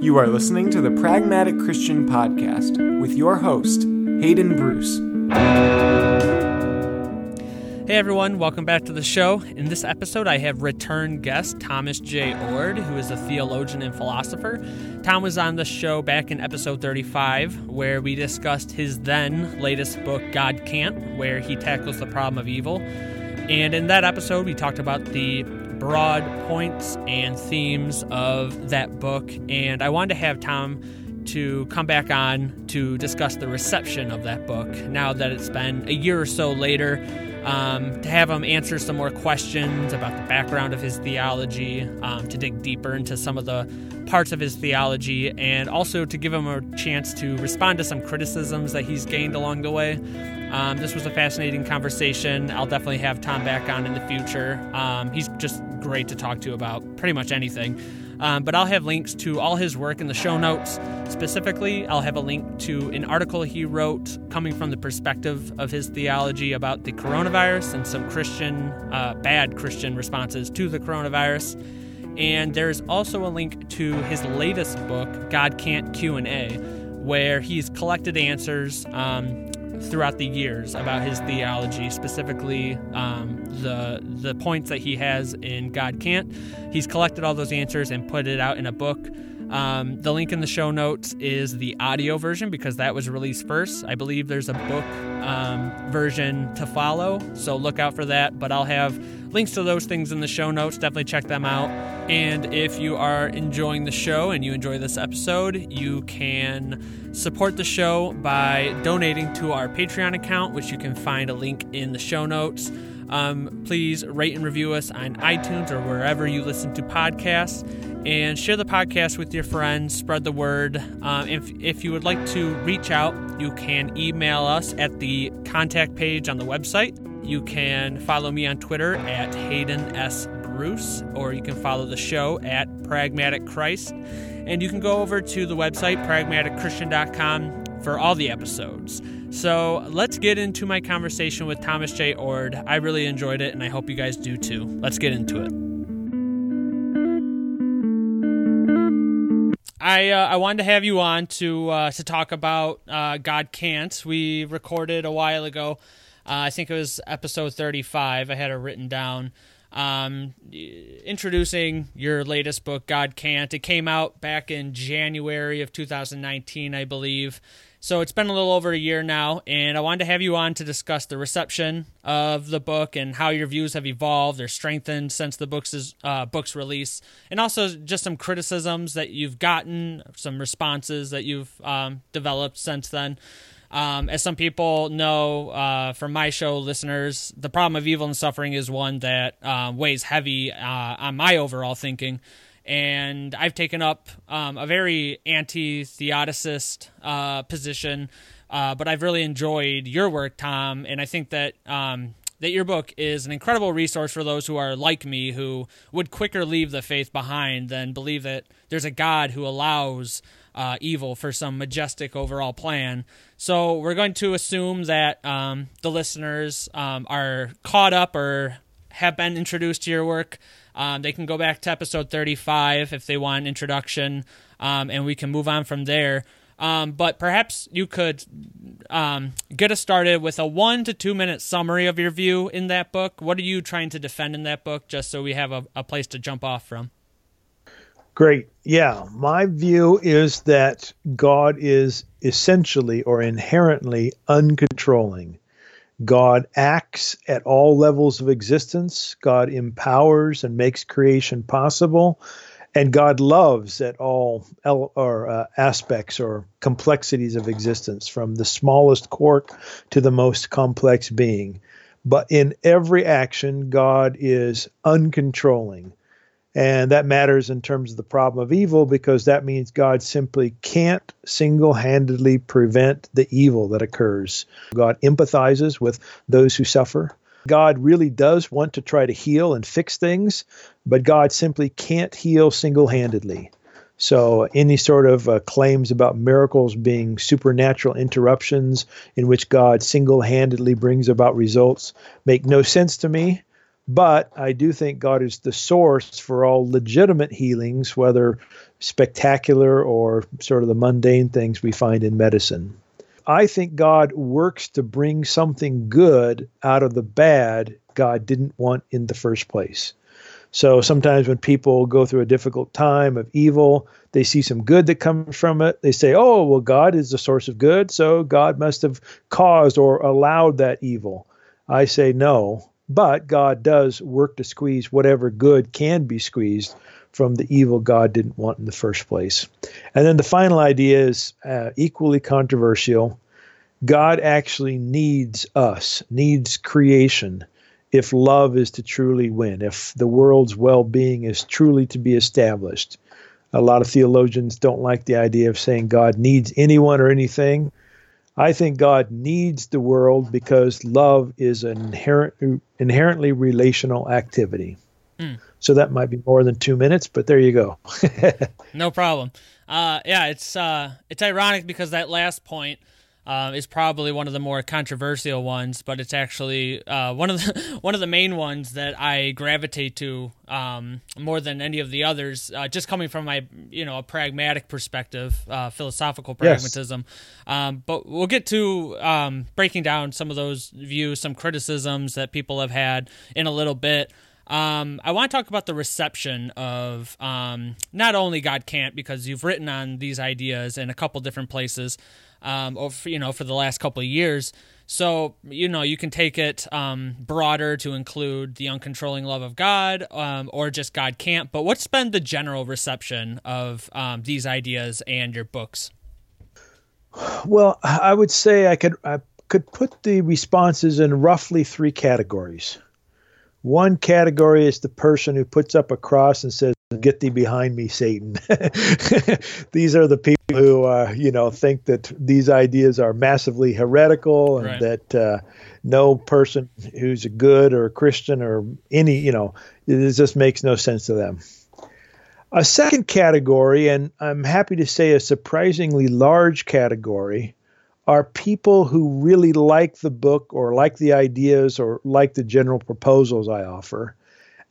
You are listening to the Pragmatic Christian Podcast with your host, Hayden Bruce. Hey everyone, welcome back to the show. In this episode, I have return guest Thomas J. Oord, who is a theologian and philosopher. Tom was on the show back in episode 35, where we discussed his then latest book, God Can't, where he tackles the problem of evil. And in that episode, we talked about the broad points and themes of that book. And I wanted to have Tom to come back on to discuss the reception of that book now that it's been a year or so later. Um, to have him answer some more questions about the background of his theology, um, to dig deeper into some of the parts of his theology, and also to give him a chance to respond to some criticisms that he's gained along the way. Um, this was a fascinating conversation. I'll definitely have Tom back on in the future. Um, he's just great to talk to about pretty much anything. Um, but I'll have links to all his work in the show notes. Specifically, I'll have a link to an article he wrote coming from the perspective of his theology about the coronavirus and some Christian, uh, bad Christian responses to the coronavirus. And there's also a link to his latest book, God Can't Q&A, where he's collected answers um, throughout the years about his theology, specifically um, the the points that he has in God Can't. He's collected all those answers and put it out in a book. Um, the link in the show notes is the audio version because that was released first. I believe there's a book um, version to follow, so look out for that. But I'll have links to those things in the show notes. Definitely check them out. And if you are enjoying the show and you enjoy this episode, you can support the show by donating to our Patreon account, which you can find a link in the show notes. Um, please rate and review us on iTunes or wherever you listen to podcasts and share the podcast with your friends, spread the word. Um, if, if you would like to reach out, you can email us at the contact page on the website. You can follow me on Twitter at Hayden S. Bruce, or you can follow the show at Pragmatic Christ. And you can go over to the website, pragmaticchristian.com, for all the episodes. So let's get into my conversation with Thomas J. Oord. I really enjoyed it, and I hope you guys do too. Let's get into it. I uh, I wanted to have you on to uh, to talk about uh, God Can't. We recorded a while ago. Uh, I think it was episode thirty five. I had it written down. Um, introducing your latest book, God Can't. It came out back in January of 2019, I believe. So it's been a little over a year now, and I wanted to have you on to discuss the reception of the book and how your views have evolved or strengthened since the book's uh, book's release, and also just some criticisms that you've gotten, some responses that you've um, developed since then. Um, as some people know uh, from my show listeners, the problem of evil and suffering is one that uh, weighs heavy uh, on my overall thinking and I've taken up um, a very anti-theodicist uh, position, uh, but I've really enjoyed your work, Tom, and I think that um, that your book is an incredible resource for those who are like me, who would quicker leave the faith behind than believe that there's a God who allows uh, evil for some majestic overall plan. So we're going to assume that um, the listeners um, are caught up or have been introduced to your work. Um, they can go back to episode 35 if they want an introduction, um, and we can move on from there. Um, but perhaps you could um, get us started with a one to two minute summary of your view in that book. What are you trying to defend in that book, just so we have a, a place to jump off from? Great. Yeah. My view is that God is essentially or inherently uncontrolling. God acts at all levels of existence. God empowers and makes creation possible. And God loves at all or uh, aspects or complexities of existence, from the smallest quark to the most complex being. But in every action, God is uncontrolling. And that matters in terms of the problem of evil because that means God simply can't single handedly prevent the evil that occurs. God empathizes with those who suffer. God really does want to try to heal and fix things, but God simply can't heal single handedly. So, any sort of uh, claims about miracles being supernatural interruptions in which God single handedly brings about results make no sense to me But I do think God is the source for all legitimate healings, whether spectacular or sort of the mundane things we find in medicine. I think God works to bring something good out of the bad God didn't want in the first place. So sometimes when people go through a difficult time of evil, they see some good that comes from it. They say, oh, well, God is the source of good, so God must have caused or allowed that evil. I say no, but God does work to squeeze whatever good can be squeezed from the evil God didn't want in the first place. And then the final idea is uh, equally controversial. God actually needs us, needs creation if love is to truly win, if the world's well being is truly to be established. A lot of theologians don't like the idea of saying God needs anyone or anything. I think God needs the world because love is an inherent, inherently relational activity. Mm. So that might be more than two minutes, but there you go. no problem. Uh, yeah, it's uh, it's ironic because that last point uh, is probably one of the more controversial ones, but it's actually uh, one of the one of the main ones that I gravitate to um, more than any of the others. Uh, just coming from my you know a pragmatic perspective, uh, philosophical pragmatism. Yes. Um, but we'll get to um, breaking down some of those views, some criticisms that people have had in a little bit. Um, I want to talk about the reception of um, not only God can't because you've written on these ideas in a couple different places, um, over you know for the last couple of years. So you know you can take it um, broader to include the uncontrolling love of God, um, or just God can't. But what's been the general reception of um, these ideas and your books? Well, I would say I could I could put the responses in roughly three categories. One category is the person who puts up a cross and says, "Get thee behind me, Satan." these are the people who, uh, you know, think that these ideas are massively heretical and right. that uh, no person who's a good or a Christian or any, you know, it just makes no sense to them. A second category, and I'm happy to say a surprisingly large category, are people who really like the book or like the ideas or like the general proposals I offer.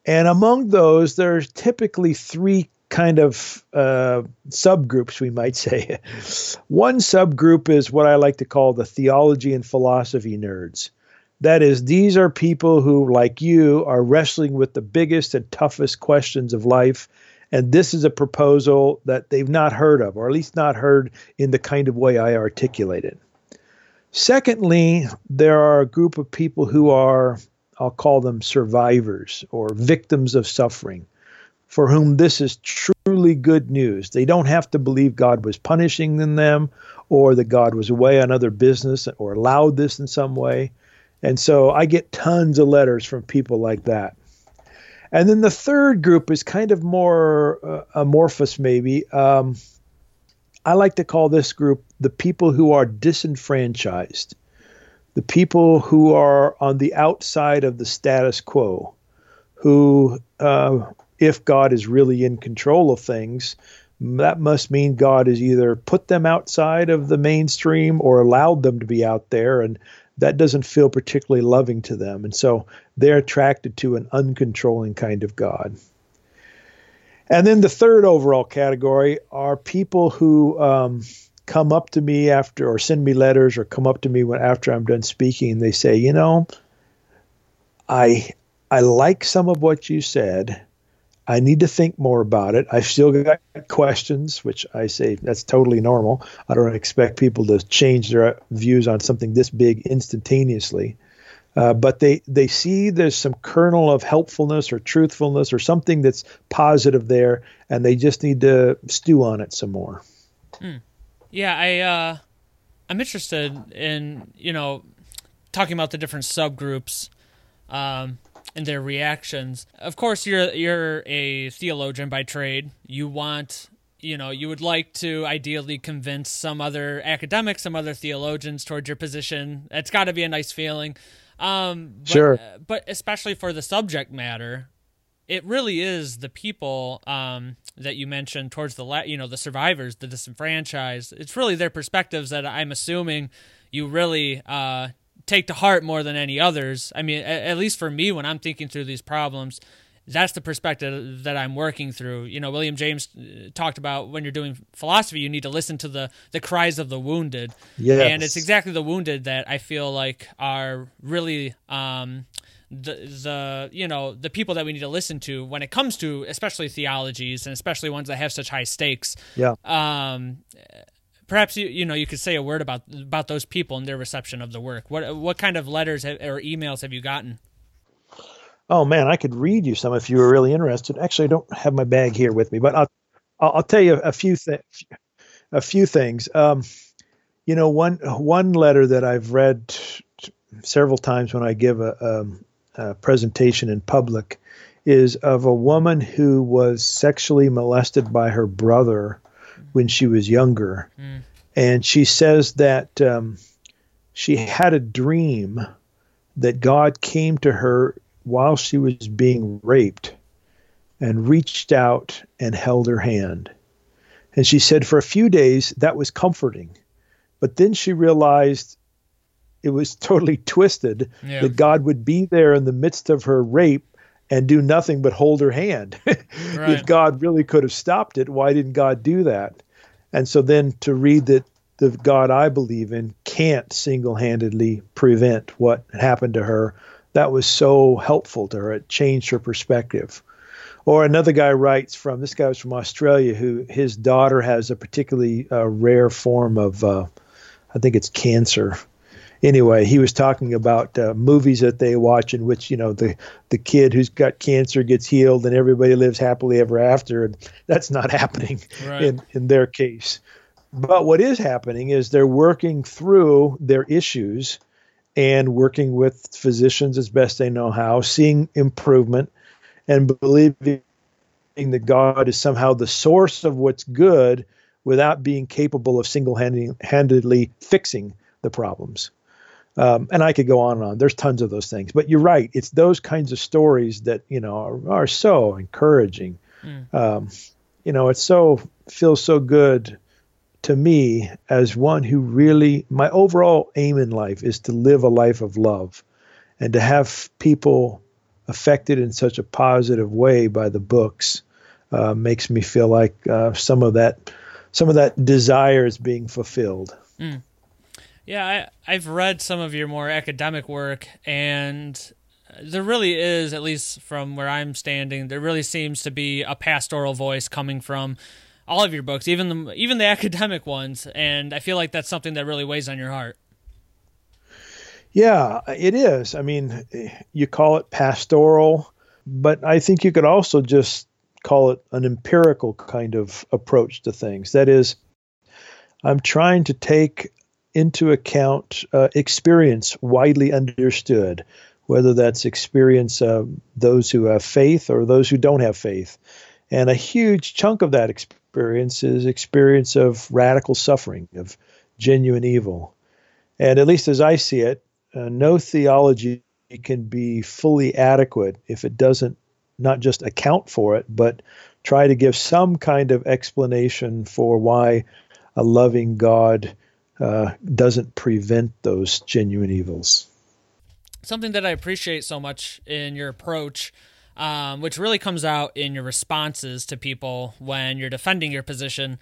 And among those, there's typically three kind of uh, subgroups, we might say. One subgroup is what I like to call the theology and philosophy nerds. That is, these are people who, like you, are wrestling with the biggest and toughest questions of life. And this is a proposal that they've not heard of, or at least not heard in the kind of way I articulate it. Secondly, there are a group of people who are, I'll call them survivors or victims of suffering, for whom this is truly good news. They don't have to believe God was punishing them or that God was away on other business or allowed this in some way. And so I get tons of letters from people like that. And then the third group is kind of more uh, amorphous, maybe. Um, I like to call this group the people who are disenfranchised, the people who are on the outside of the status quo, who, uh, if God is really in control of things, that must mean God has either put them outside of the mainstream or allowed them to be out there, and that doesn't feel particularly loving to them. And so they're attracted to an uncontrolling kind of God. And then the third overall category are people who um, come up to me after or send me letters or come up to me when after I'm done speaking. And they say, you know, I I like some of what you said. I need to think more about it. I've still got questions, which I say that's totally normal. I don't expect people to change their views on something this big instantaneously. Uh, but they they see there's some kernel of helpfulness or truthfulness or something that's positive there, and they just need to stew on it some more. Hmm. Yeah, I uh, I'm interested in you know talking about the different subgroups um, and their reactions. Of course, you're you're a theologian by trade. You want you know you would like to ideally convince some other academics, some other theologians towards your position. It's got to be a nice feeling. Um, but, sure. Uh, but especially for the subject matter, it really is the people um, that you mentioned towards the la- you know the survivors, the disenfranchised. It's really their perspectives that I'm assuming you really uh, take to heart more than any others. I mean, at, at least for me, when I'm thinking through these problems, that's the perspective that I'm working through. You know, William James uh, talked about when you're doing philosophy, you need to listen to the the cries of the wounded. Yes. And it's exactly the wounded that I feel like are really um, the the you know the people that we need to listen to when it comes to especially theologies and especially ones that have such high stakes. Yeah. Um, perhaps you you know you could say a word about about those people and their reception of the work. What what kind of letters have, or emails have you gotten? Oh man, I could read you some if you were really interested. Actually, I don't have my bag here with me, but I'll I'll, tell you a few things. A few things. Um, you know, one one letter that I've read several times when I give a, um, a presentation in public is of a woman who was sexually molested by her brother when she was younger, Mm. and she says that um, she had a dream that God came to her while she was being raped and reached out and held her hand. And she said for a few days that was comforting. But then she realized it was totally twisted Yeah. that God would be there in the midst of her rape and do nothing but hold her hand. Right. if God really could have stopped it, why didn't God do that? And so then to read that the God I believe in can't single handedly prevent what happened to her, that was so helpful to her. It changed her perspective. Or another guy writes from this guy was from Australia who his daughter has a particularly uh, rare form of, uh, I think it's cancer. Anyway, he was talking about uh, movies that they watch in which you know the the kid who's got cancer gets healed and everybody lives happily ever after, and that's not happening Right. in in their case. But what is happening is they're working through their issues and working with physicians as best they know how, seeing improvement and believing that God is somehow the source of what's good without being capable of single handedly fixing the problems. Um, and I could go on and on. There's tons of those things. But you're right. It's those kinds of stories that, you know, are, are so encouraging. Um, you know, it's so, feels so good to me as one who really, my overall aim in life is to live a life of love and to have people affected in such a positive way by the books uh, makes me feel like uh, some of that some of that desire is being fulfilled. Yeah, I, I've read some of your more academic work, and there really is, at least from where I'm standing, there really seems to be a pastoral voice coming from all of your books, even the even the academic ones, and I feel like that's something that really weighs on your heart. Yeah, it is. I mean, you call it pastoral, but I think you could also just call it an empirical kind of approach to things. That is, I'm trying to take into account uh, experience widely understood, whether that's experience of those who have faith or those who don't have faith. And a huge chunk of that experience is experience of radical suffering, of genuine evil. And at least as I see it, uh, no theology can be fully adequate if it doesn't not just account for it, but try to give some kind of explanation for why a loving God uh, doesn't prevent those genuine evils. Something that I appreciate so much in your approach, um, which really comes out in your responses to people when you're defending your position,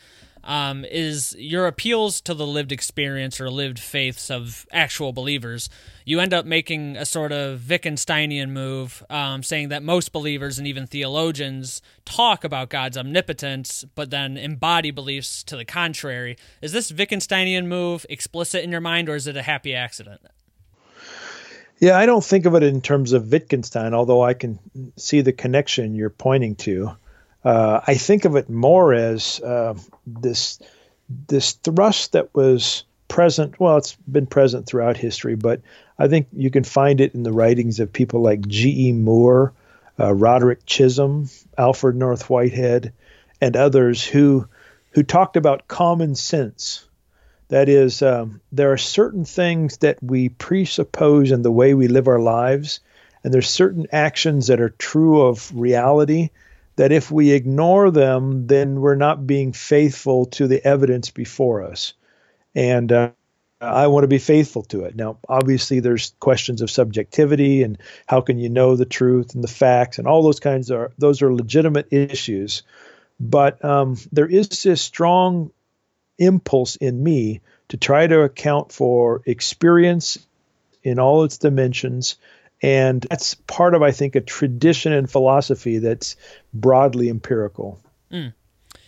um, is your appeals to the lived experience or lived faiths of actual believers. You end up making a sort of Wittgensteinian move, um, saying that most believers and even theologians talk about God's omnipotence, but then embody beliefs to the contrary. Is this Wittgensteinian move explicit in your mind, or is it a happy accident? Yeah, I don't think of it in terms of Wittgenstein, although I can see the connection you're pointing to. Uh, I think of it more as uh, this this thrust that was present. Well, it's been present throughout history, but I think you can find it in the writings of people like G.E. Moore, uh, Roderick Chisholm, Alfred North Whitehead, and others who who talked about common sense. That is, um, there are certain things that we presuppose in the way we live our lives, and there's certain actions that are true of reality that if we ignore them, then we're not being faithful to the evidence before us. And uh, I want to be faithful to it. Now, obviously, there's questions of subjectivity and how can you know the truth and the facts and all those kinds are those are legitimate issues. But um, there is this strong impulse in me to try to account for experience in all its dimensions. And that's part of, I think, a tradition and philosophy that's broadly empirical. Mm.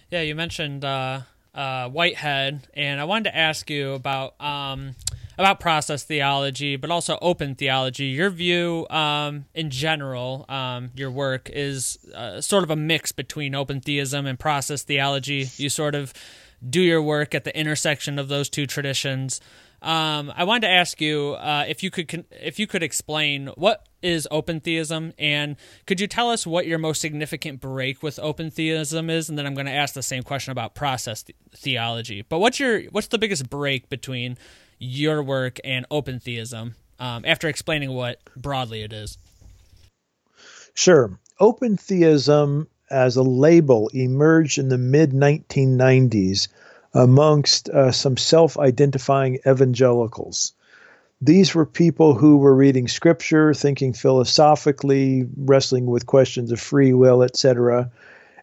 Yeah, you mentioned uh, uh, Whitehead, and I wanted to ask you about um, about process theology, but also open theology. Your view, um, in general, um, your work is uh, sort of a mix between open theism and process theology. You sort of do your work at the intersection of those two traditions. Um, I wanted to ask you uh, if you could if you could explain what is open theism, and could you tell us what your most significant break with open theism is? And then I'm going to ask the same question about process th- theology. But what's your what's the biggest break between your work and open theism? Um, after explaining what broadly it is. Sure, open theism as a label emerged in the mid 1990s amongst uh, some self identifying evangelicals. These were people who were reading scripture, thinking philosophically, wrestling with questions of free will, etc.,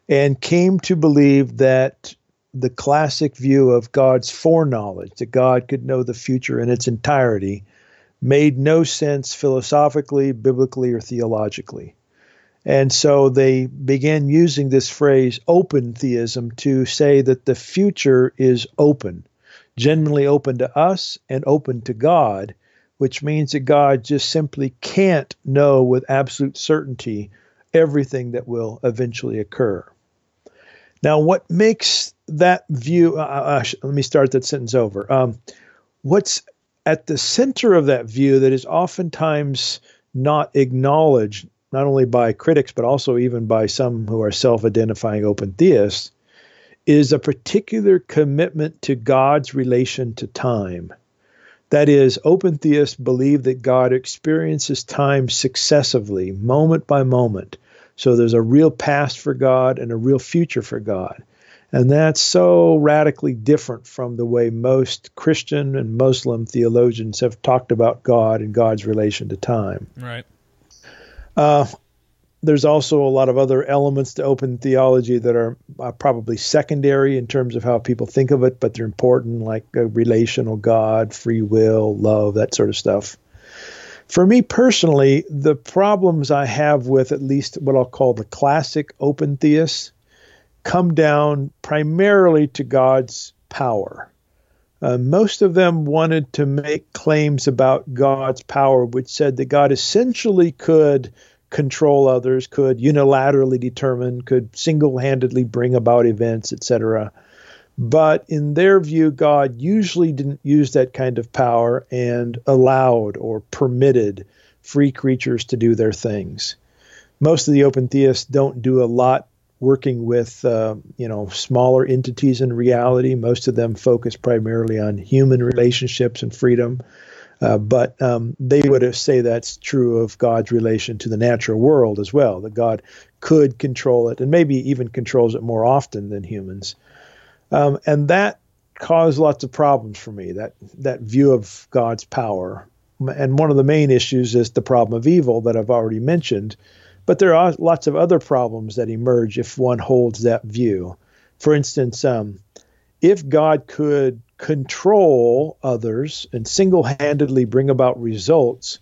and came to believe that the classic view of God's foreknowledge, that God could know the future in its entirety, made no sense philosophically, biblically, or theologically. And so they began using this phrase open theism to say that the future is open, genuinely open to us and open to God, which means that God just simply can't know with absolute certainty everything that will eventually occur. Now, what makes that view, uh, uh, let me start that sentence over. Um, what's at the center of that view that is oftentimes not acknowledged not only by critics, but also even by some who are self identifying open theists, is a particular commitment to God's relation to time. That is, open theists believe that God experiences time successively, moment by moment. So there's a real past for God and a real future for God. And that's so radically different from the way most Christian and Muslim theologians have talked about God and God's relation to time. Right. Uh, there's also a lot of other elements to open theology that are uh, probably secondary in terms of how people think of it, but they're important, like a relational God, free will, love, that sort of stuff. For me personally, the problems I have with at least what I'll call the classic open theists come down primarily to God's power. Uh, most of them wanted to make claims about God's power, which said that God essentially could control others, could unilaterally determine, could single handedly bring about events, etc. But in their view, God usually didn't use that kind of power and allowed or permitted free creatures to do their things. Most of the open theists don't do a lot working with uh, you know smaller entities in reality. Most of them focus primarily on human relationships and freedom. Uh, but um, they would say that's true of God's relation to the natural world as well. That God could control it, and maybe even controls it more often than humans. Um, and that caused lots of problems for me. That that view of God's power, and one of the main issues is the problem of evil that I've already mentioned. But there are lots of other problems that emerge if one holds that view. For instance, um, if God could control others and single handedly bring about results,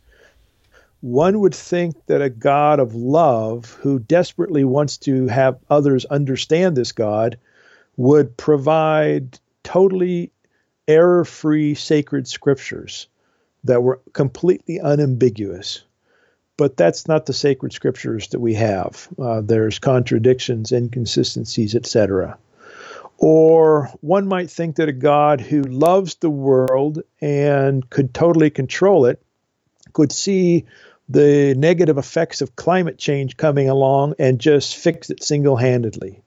one would think that a God of love who desperately wants to have others understand this God would provide totally error free sacred scriptures that were completely unambiguous but that's not the sacred scriptures that we have. Uh, there's contradictions, inconsistencies, etc. Or one might think that a God who loves the world and could totally control it could see the negative effects of climate change coming along and just fix it single handedly.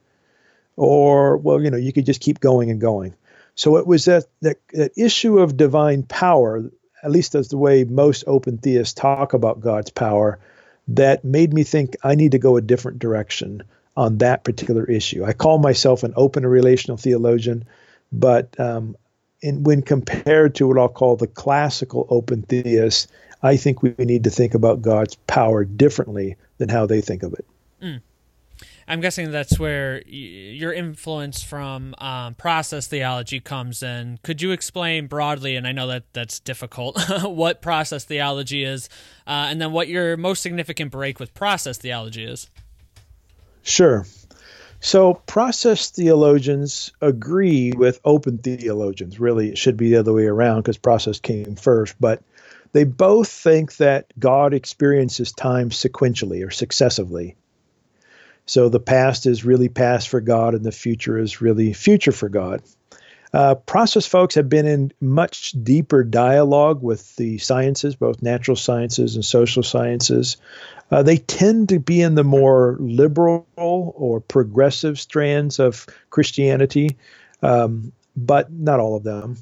Or, well, you know, you could just keep going and going. So it was that, that, that issue of divine power at least as the way most open theists talk about God's power, that made me think I need to go a different direction on that particular issue. I call myself an open relational theologian, but um, in, when compared to what I'll call the classical open theists, I think we need to think about God's power differently than how they think of it. Mm. I'm guessing that's where y- your influence from um, process theology comes in. Could you explain broadly, and I know that that's difficult, what process theology is, uh, and then what your most significant break with process theology is? Sure. So, process theologians agree with open theologians. Really, it should be the other way around because process came first. But they both think that God experiences time sequentially or successively. So the past is really past for God, and the future is really future for God. Uh, process folks have been in much deeper dialogue with the sciences, both natural sciences and social sciences. Uh, they tend to be in the more liberal or progressive strands of Christianity, um, but not all of them.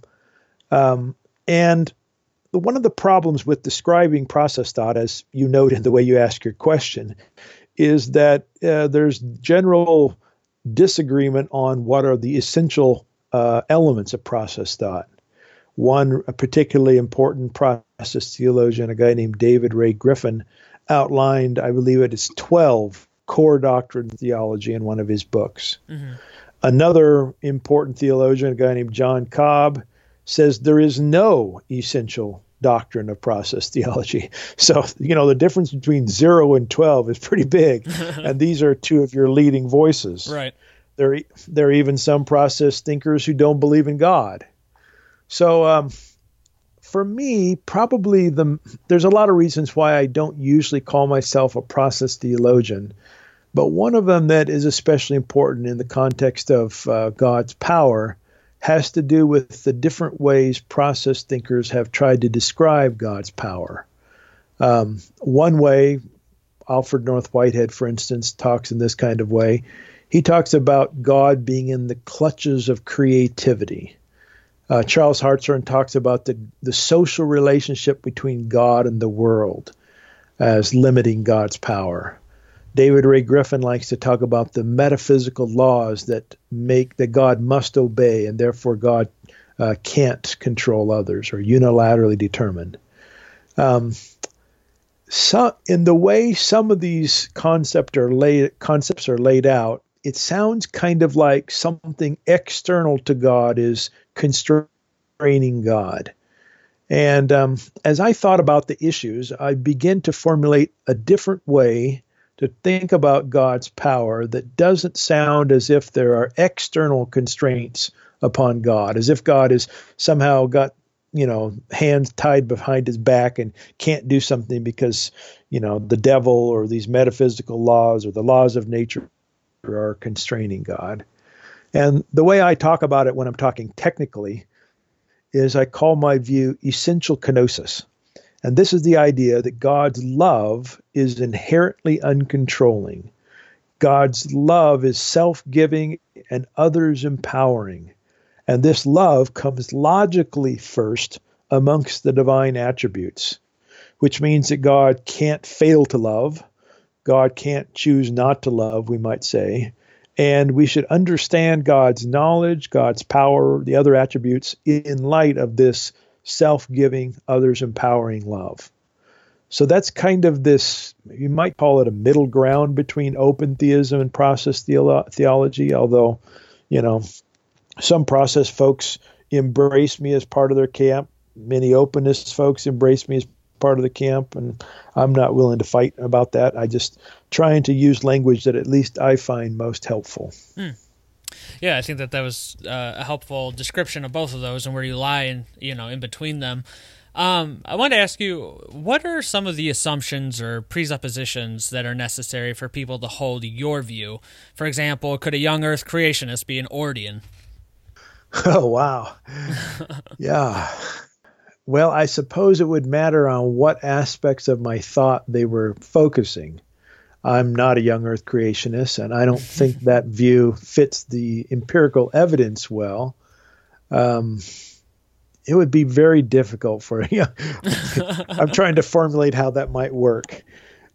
Um, and one of the problems with describing process thought, as you note in the way you ask your question, is that uh, there's general disagreement on what are the essential uh, elements of process thought. One particularly important process theologian, a guy named David Ray Griffin, outlined, I believe it is 12 core doctrine theology in one of his books. Mm-hmm. Another important theologian, a guy named John Cobb, says there is no essential doctrine of process theology. So, you know, the difference between 0 and 12 is pretty big. and these are two of your leading voices. Right. There, there are even some process thinkers who don't believe in God. So, um, for me, probably the there's a lot of reasons why I don't usually call myself a process theologian, but one of them that is especially important in the context of uh, God's power has to do with the different ways process thinkers have tried to describe God's power. Um, one way, Alfred North Whitehead, for instance, talks in this kind of way. He talks about God being in the clutches of creativity. Uh, Charles Hartshorne talks about the, the social relationship between God and the world as limiting God's power. David Ray Griffin likes to talk about the metaphysical laws that make that God must obey, and therefore God uh, can't control others or unilaterally determine. Um, so, in the way some of these concept are laid, concepts are laid out, it sounds kind of like something external to God is constraining God. And um, as I thought about the issues, I began to formulate a different way to think about God's power that doesn't sound as if there are external constraints upon God, as if God has somehow got you know hands tied behind his back and can't do something because you know the devil or these metaphysical laws or the laws of nature are constraining God. And the way I talk about it when I'm talking technically is I call my view essential kenosis. And this is the idea that God's love is inherently uncontrolling. God's love is self giving and others empowering. And this love comes logically first amongst the divine attributes, which means that God can't fail to love. God can't choose not to love, we might say. And we should understand God's knowledge, God's power, the other attributes in light of this self giving, others empowering love. So that's kind of this, you might call it a middle ground between open theism and process theolo- theology, although, you know, some process folks embrace me as part of their camp. Many openness folks embrace me as part of the camp, and I'm not willing to fight about that. I just trying to use language that at least I find most helpful. Mm. Yeah, I think that that was uh, a helpful description of both of those and where you lie in you know in between them. Um, I wanted to ask you, what are some of the assumptions or presuppositions that are necessary for people to hold your view? For example, could a young Earth creationist be an Oordian? Oh wow, yeah. Well, I suppose it would matter on what aspects of my thought they were focusing. I'm not a young earth creationist, and I don't think that view fits the empirical evidence well. Um, it would be very difficult for you. I'm trying to formulate how that might work.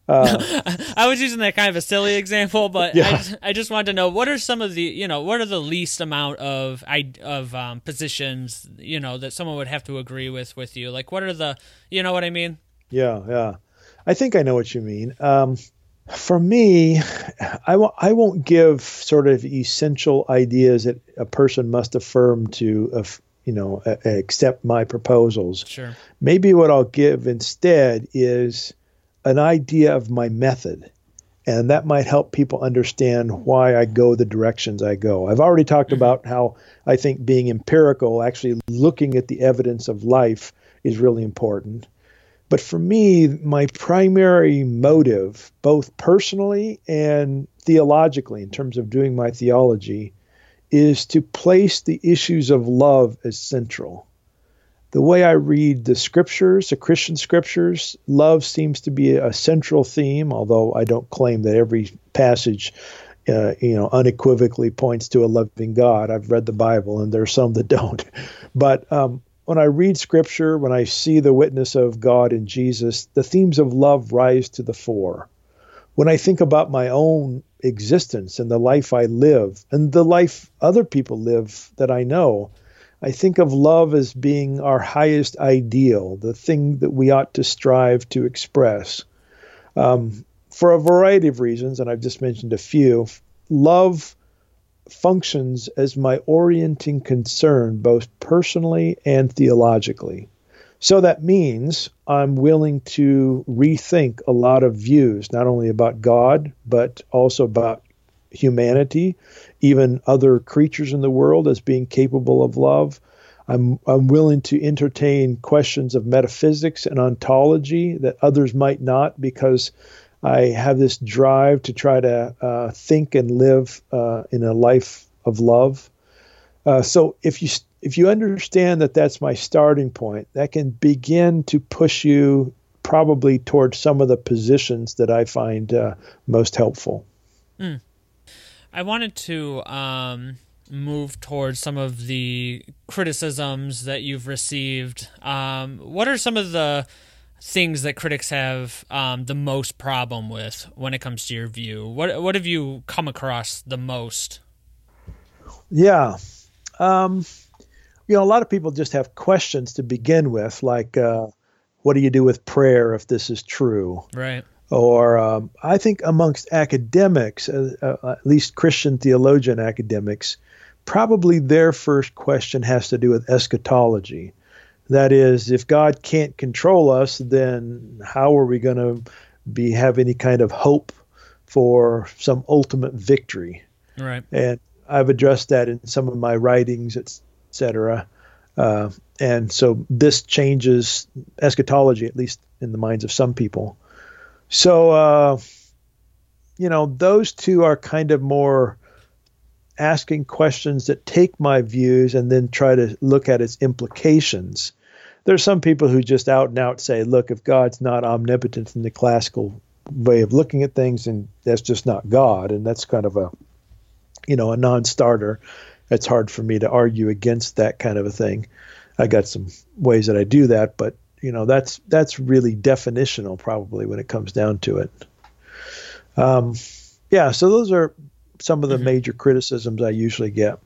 Uh, I was using that kind of a silly example, but Yeah. I, just, I just wanted to know what are some of the you know what are the least amount of I of um, positions you know that someone would have to agree with with you. Like what are the you know what I mean? Yeah, yeah. I think I know what you mean. Um, for me, I w- I won't give sort of essential ideas that a person must affirm to, uh, you know, uh, accept my proposals. Sure. Maybe what I'll give instead is an idea of my method. And that might help people understand why I go the directions I go. I've already talked about how I think being empirical, actually looking at the evidence of life, is really important. But for me, my primary motive, both personally and theologically, in terms of doing my theology, is to place the issues of love as central the way I read the scriptures, the Christian scriptures, love seems to be a central theme, although I don't claim that every passage, uh, you know, unequivocally points to a loving God. I've read the Bible, and there are some that don't. But um, when I read scripture, when I see the witness of God in Jesus, the themes of love rise to the fore. When I think about my own existence and the life I live, and the life other people live that I know, I think of love as being our highest ideal, the thing that we ought to strive to express. Um, for a variety of reasons, and I've just mentioned a few, love functions as my orienting concern both personally and theologically. So that means I'm willing to rethink a lot of views, not only about God, but also about humanity, even other creatures in the world as being capable of love. I'm, I'm willing to entertain questions of metaphysics and ontology that others might not because I have this drive to try to uh, think and live uh, in a life of love. Uh, so if you if you understand that that's my starting point, that can begin to push you probably towards some of the positions that I find uh, most helpful. Mm. I wanted to um, move towards some of the criticisms that you've received. Um, what are some of the things that critics have um, the most problem with when it comes to your view? What what have you come across the most? Yeah, um, you know, a lot of people just have questions to begin with, like, uh, "What do you do with prayer if this is true?" Right or um, I think amongst academics, uh, uh, at least Christian theologian academics, probably their first question has to do with eschatology. That is, if God can't control us, then how are we going to be have any kind of hope for some ultimate victory? Right. And I've addressed that in some of my writings, etc. Uh, and so this changes eschatology, at least in the minds of some people. So, uh, you know, those two are kind of more asking questions that take my views and then try to look at its implications. There's some people who just out and out say, look, if God's not omnipotent in the classical way of looking at things, and that's just not God, and that's kind of a, you know, a non-starter. It's hard for me to argue against that kind of a thing. I got some ways that I do that, but you know that's that's really definitional probably when it comes down to it um, yeah so those are some of the mm-hmm. major criticisms i usually get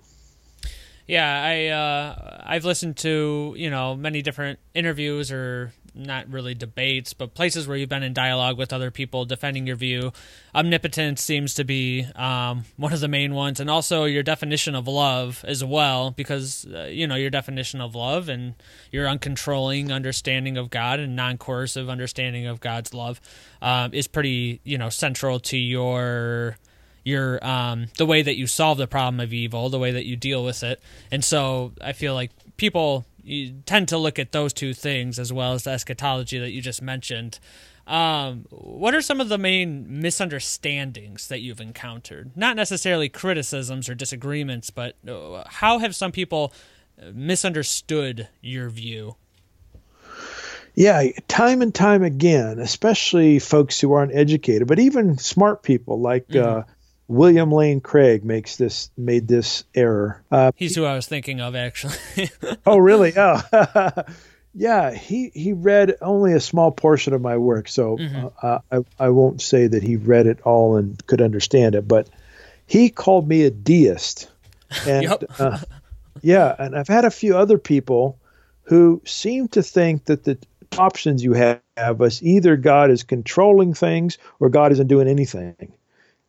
yeah i uh, i've listened to you know many different interviews or not really debates, but places where you've been in dialogue with other people defending your view. Omnipotence seems to be um, one of the main ones, and also your definition of love as well, because uh, you know your definition of love and your uncontrolling understanding of God and non-coercive understanding of God's love um, is pretty you know central to your your um, the way that you solve the problem of evil, the way that you deal with it, and so I feel like people you tend to look at those two things as well as the eschatology that you just mentioned. Um, what are some of the main misunderstandings that you've encountered? Not necessarily criticisms or disagreements, but uh, how have some people misunderstood your view? Yeah, time and time again, especially folks who aren't educated, but even smart people like mm-hmm. uh, William Lane Craig makes this made this error. Uh, He's who I was thinking of, actually. oh, really? Oh, Yeah, he he read only a small portion of my work, so mm-hmm. uh, I I won't say that he read it all and could understand it, but he called me a deist, and yep. uh, yeah, and I've had a few other people who seem to think that the options you have is either God is controlling things or God isn't doing anything,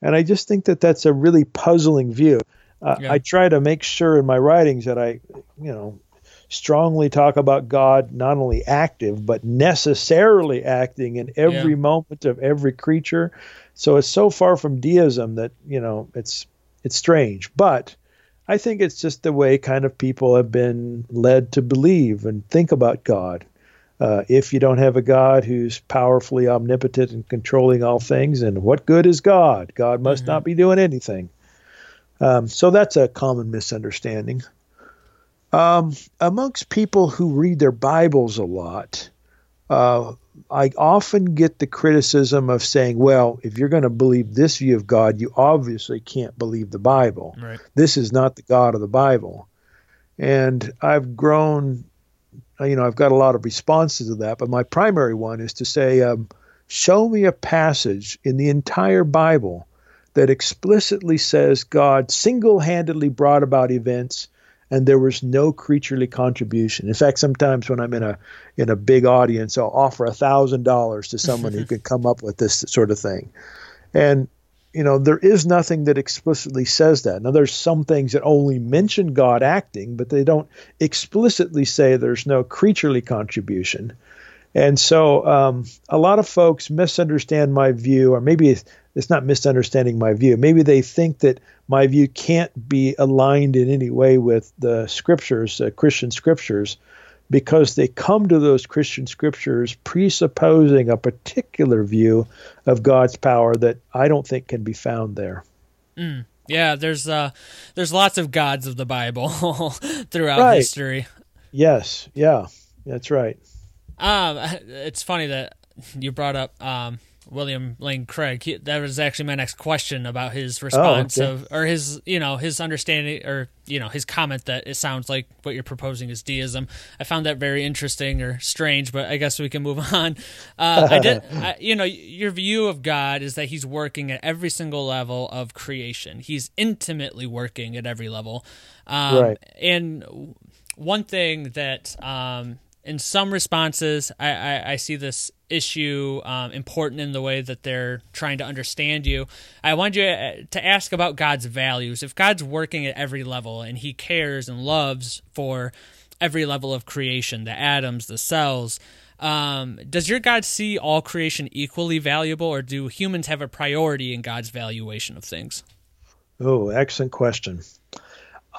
and I just think that that's a really puzzling view. Uh, yeah. I try to make sure in my writings that I, you know, strongly talk about God not only active, but necessarily acting in every yeah. moment of every creature. So it's so far from deism that, you know, it's it's strange. But I think it's just the way kind of people have been led to believe and think about God. Uh, if you don't have a God who's powerfully omnipotent and controlling all things, and what good is God? God must mm-hmm. not be doing anything. Um, so that's a common misunderstanding. Um, amongst people who read their Bibles a lot, uh, I often get the criticism of saying, well, if you're going to believe this view of God, you obviously can't believe the Bible. Right. This is not the God of the Bible. And I've grown, you know, I've got a lot of responses to that, but my primary one is to say, um, show me a passage in the entire Bible that explicitly says God single handedly brought about events and there was no creaturely contribution. In fact, sometimes when I'm in a in a big audience, I'll offer a thousand dollars to someone who could come up with this sort of thing. And you know, there is nothing that explicitly says that. Now, there's some things that only mention God acting, but they don't explicitly say there's no creaturely contribution. And so, um, a lot of folks misunderstand my view, or maybe it's not misunderstanding my view. Maybe they think that my view can't be aligned in any way with the scriptures, uh, Christian scriptures, because they come to those Christian scriptures presupposing a particular view of God's power that I don't think can be found there. Mm. Yeah, there's uh, there's lots of gods of the Bible throughout right. history. Yes, yeah, that's right. Um, it's funny that you brought up um, William Lane Craig. He, that was actually my next question about his oh, response oh, okay. of, or his, you know, his understanding, or you know, his comment that it sounds like what you're proposing is deism. I found that very interesting or strange, but I guess we can move on. Uh, I did, I, you know, your view of God is that He's working at every single level of creation. He's intimately working at every level, um, right? And one thing that um, in some responses, I, I, I see this issue um, important in the way that they're trying to understand you. I want you uh, to ask about God's values. If God's working at every level and He cares and loves for every level of creation, the atoms, the cells, um, does your God see all creation equally valuable, or do humans have a priority in God's valuation of things? Oh, excellent question.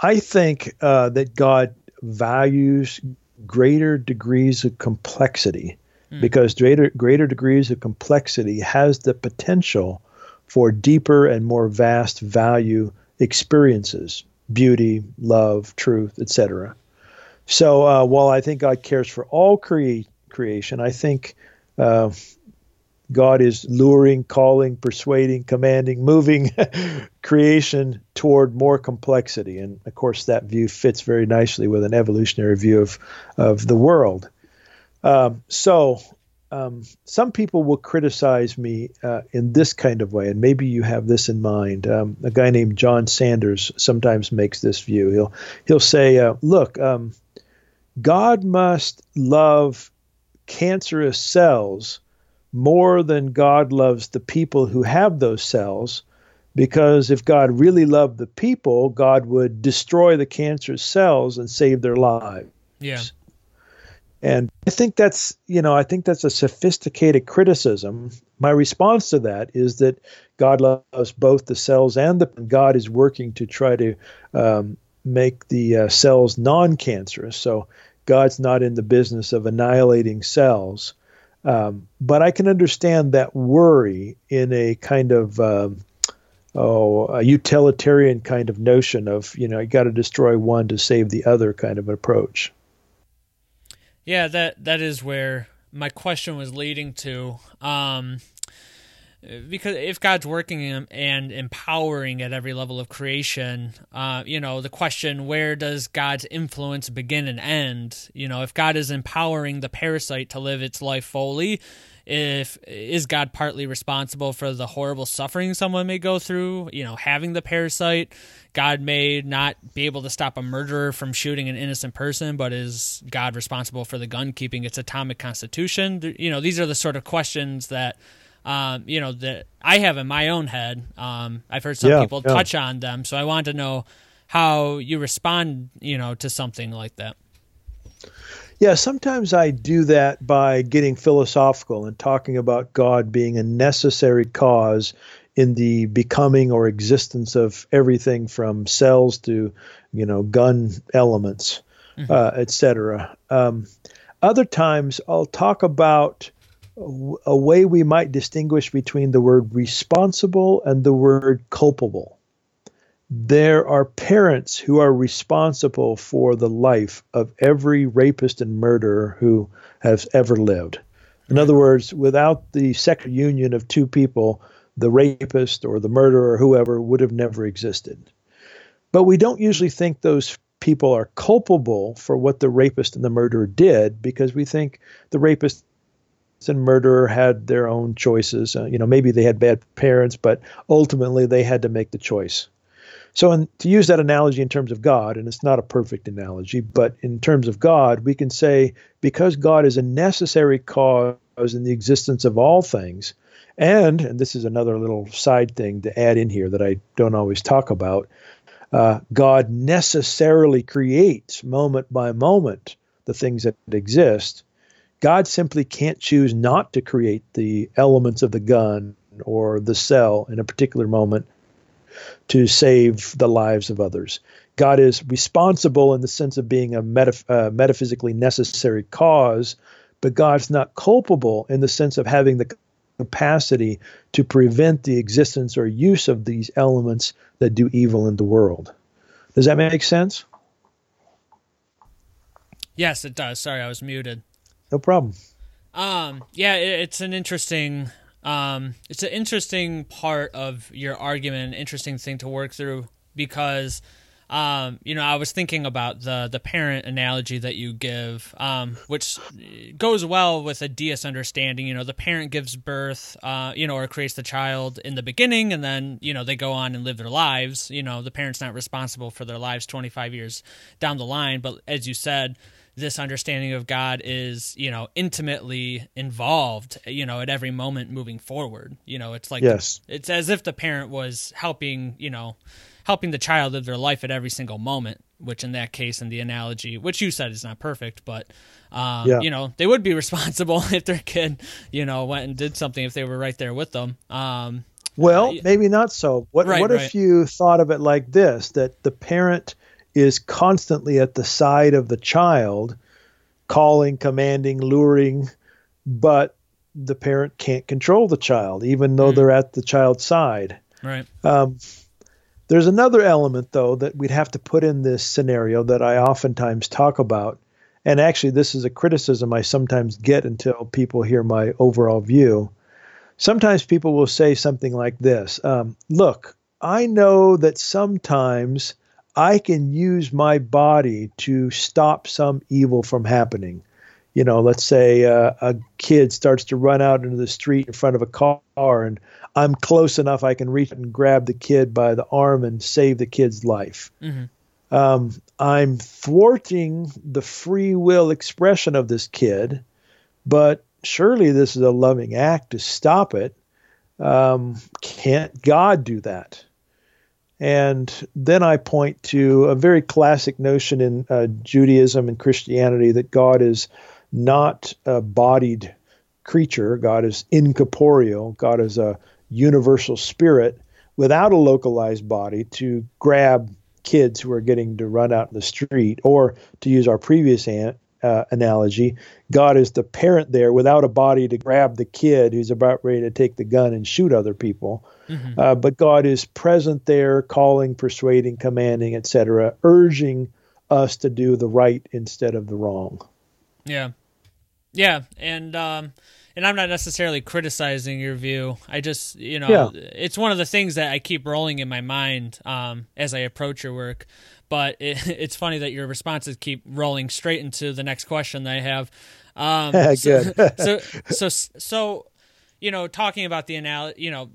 I think uh, that God values greater degrees of complexity mm. because greater greater degrees of complexity has the potential for deeper and more vast value experiences beauty love truth etc so uh, while i think god cares for all crea- creation i think uh, God is luring, calling, persuading, commanding, moving creation toward more complexity. And of course, that view fits very nicely with an evolutionary view of, of the world. Um, so, um, some people will criticize me uh, in this kind of way, and maybe you have this in mind. Um, a guy named John Sanders sometimes makes this view. He'll he'll say, uh, "Look, um, God must love cancerous cells." more than God loves the people who have those cells. Because if God really loved the people, God would destroy the cancerous cells and save their lives. Yeah. And I think that's, you know, I think that's a sophisticated criticism. My response to that is that God loves both the cells and the God is working to try to um, make the uh, cells non-cancerous. So God's not in the business of annihilating cells. Um, but I can understand that worry in a kind of um, oh a utilitarian kind of notion of you know you got to destroy one to save the other kind of approach. Yeah, that that is where my question was leading to. Um, because if God's working and empowering at every level of creation, uh, you know, the question where does God's influence begin and end? You know, if God is empowering the parasite to live its life fully, if is God partly responsible for the horrible suffering someone may go through, you know, having the parasite? God may not be able to stop a murderer from shooting an innocent person, but is God responsible for the gun keeping its atomic constitution? You know, these are the sort of questions that um, you know, that I have in my own head. Um, I've heard some yeah, people yeah. touch on them, so I want to know how you respond, you know, to something like that. Yeah, sometimes I do that by getting philosophical and talking about God being a necessary cause in the becoming or existence of everything from cells to, you know, gun elements, mm-hmm. uh, etc. Um, other times I'll talk about a way we might distinguish between the word responsible and the word culpable. There are parents who are responsible for the life of every rapist and murderer who has ever lived. In other words, without the second union of two people, the rapist or the murderer or whoever would have never existed. But we don't usually think those people are culpable for what the rapist and the murderer did because we think the rapist and murderer had their own choices. Uh, you know, maybe they had bad parents, but ultimately they had to make the choice. So, in, to use that analogy in terms of God, and it's not a perfect analogy, but in terms of God, we can say because God is a necessary cause in the existence of all things, and, and this is another little side thing to add in here that I don't always talk about, uh, God necessarily creates moment by moment the things that exist. God simply can't choose not to create the elements of the gun or the cell in a particular moment to save the lives of others. God is responsible in the sense of being a uh, metaphysically necessary cause, but God's not culpable in the sense of having the capacity to prevent the existence or use of these elements that do evil in the world. Does that make sense? Yes, it does. Sorry, I was muted. No problem. Um, yeah, it, it's an interesting, um, it's an interesting part of your argument, interesting thing to work through because, um, you know, I was thinking about the the parent analogy that you give, um, which goes well with a deist understanding. You know, the parent gives birth, uh, you know, or creates the child in the beginning, and then you know they go on and live their lives. You know, the parent's not responsible for their lives twenty five years down the line, but as you said this understanding of God is, you know, intimately involved, you know, at every moment moving forward. You know, it's like yes. it's as if the parent was helping, you know, helping the child live their life at every single moment, which in that case in the analogy, which you said is not perfect, but um, yeah. you know, they would be responsible if their kid, you know, went and did something if they were right there with them. Um, well, uh, maybe not so. What right, what right. if you thought of it like this that the parent is constantly at the side of the child, calling, commanding, luring, but the parent can't control the child, even though mm. they're at the child's side. Right. Um, there's another element, though, that we'd have to put in this scenario that I oftentimes talk about. And actually, this is a criticism I sometimes get until people hear my overall view. Sometimes people will say something like this um, Look, I know that sometimes I can use my body to stop some evil from happening. You know, let's say uh, a kid starts to run out into the street in front of a car, and I'm close enough I can reach and grab the kid by the arm and save the kid's life. Mm-hmm. Um, I'm thwarting the free will expression of this kid, but surely this is a loving act to stop it. Um, can't God do that? And then I point to a very classic notion in uh, Judaism and Christianity that God is not a bodied creature, God is incorporeal, God is a universal spirit without a localized body to grab kids who are getting to run out in the street, or to use our previous an- uh, analogy, God is the parent there without a body to grab the kid who's about ready to take the gun and shoot other people. Mm-hmm. Uh, but God is present there, calling, persuading, commanding, etc., urging us to do the right instead of the wrong. Yeah. Yeah, and um, and I'm not necessarily criticizing your view. I just, you know, Yeah. it's one of the things that I keep rolling in my mind um, as I approach your work. But it, it's funny that your responses keep rolling straight into the next question that I have. Um, so, so, so, so, you know, talking about the analogy, you know,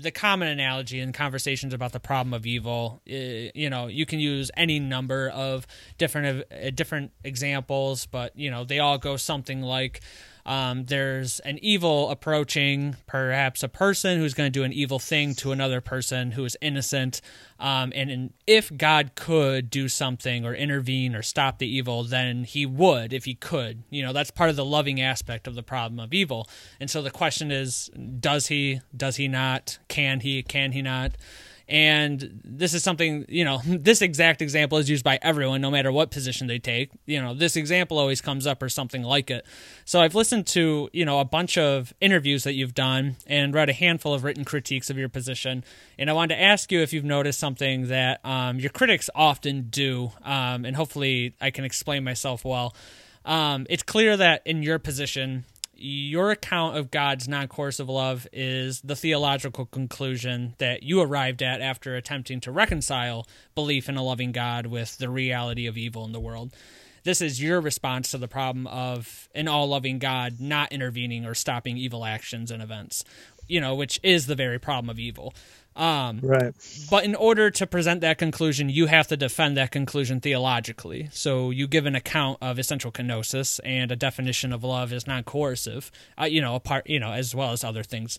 the common analogy in conversations about the problem of evil, uh, you know, you can use any number of different uh, different examples, but you know, they all go something like um, there's an evil approaching perhaps a person who's going to do an evil thing to another person who is innocent. Um, and, and if God could do something or intervene or stop the evil, then he would if he could. You know, that's part of the loving aspect of the problem of evil. And so the question is does he, does he not, can he, can he not? And this is something, you know, this exact example is used by everyone, no matter what position they take. You know, this example always comes up or something like it. So I've listened to, you know, a bunch of interviews that you've done and read a handful of written critiques of your position. And I wanted to ask you if you've noticed something that um, your critics often do, um, and hopefully I can explain myself well. Um, it's clear that in your position, your account of God's non coercive love is the theological conclusion that you arrived at after attempting to reconcile belief in a loving God with the reality of evil in the world. This is your response to the problem of an all loving God not intervening or stopping evil actions and events, you know, which is the very problem of evil. Um, right. but in order to present that conclusion, you have to defend that conclusion theologically. So you give an account of essential kenosis and a definition of love as non-coercive, uh, you know, apart, you know, as well as other things.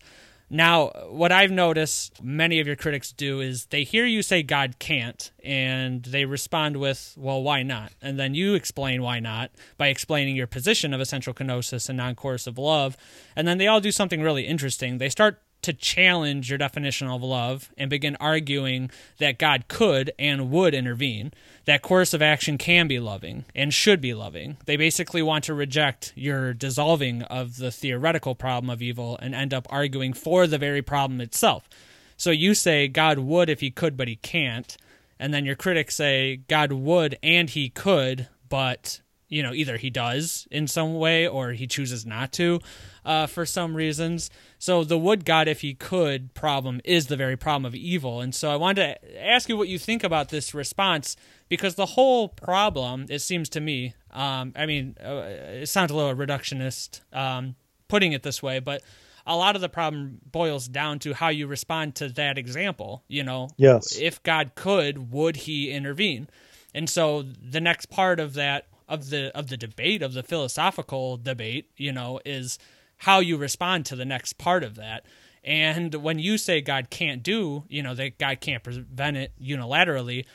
Now, what I've noticed many of your critics do is they hear you say God can't, and they respond with, "Well, why not?" And then you explain why not by explaining your position of essential kenosis and non-coercive love, and then they all do something really interesting. They start to challenge your definition of love and begin arguing that God could and would intervene, that course of action can be loving and should be loving. They basically want to reject your dissolving of the theoretical problem of evil and end up arguing for the very problem itself. So you say God would if he could, but he can't. And then your critics say God would and he could, but you know either he does in some way or he chooses not to uh, for some reasons. So the would god if he could problem is the very problem of evil. And so i wanted to ask you what you think about this response because the whole problem it seems to me um, i mean uh, it sounds a little reductionist um, putting it this way but a lot of the problem boils down to how you respond to that example you know? Yes. if god could would he intervene? And so the next part of that of the of the debate of the philosophical debate, you know, is how you respond to the next part of that. And when you say God can't do, you know, that God can't prevent it unilaterally,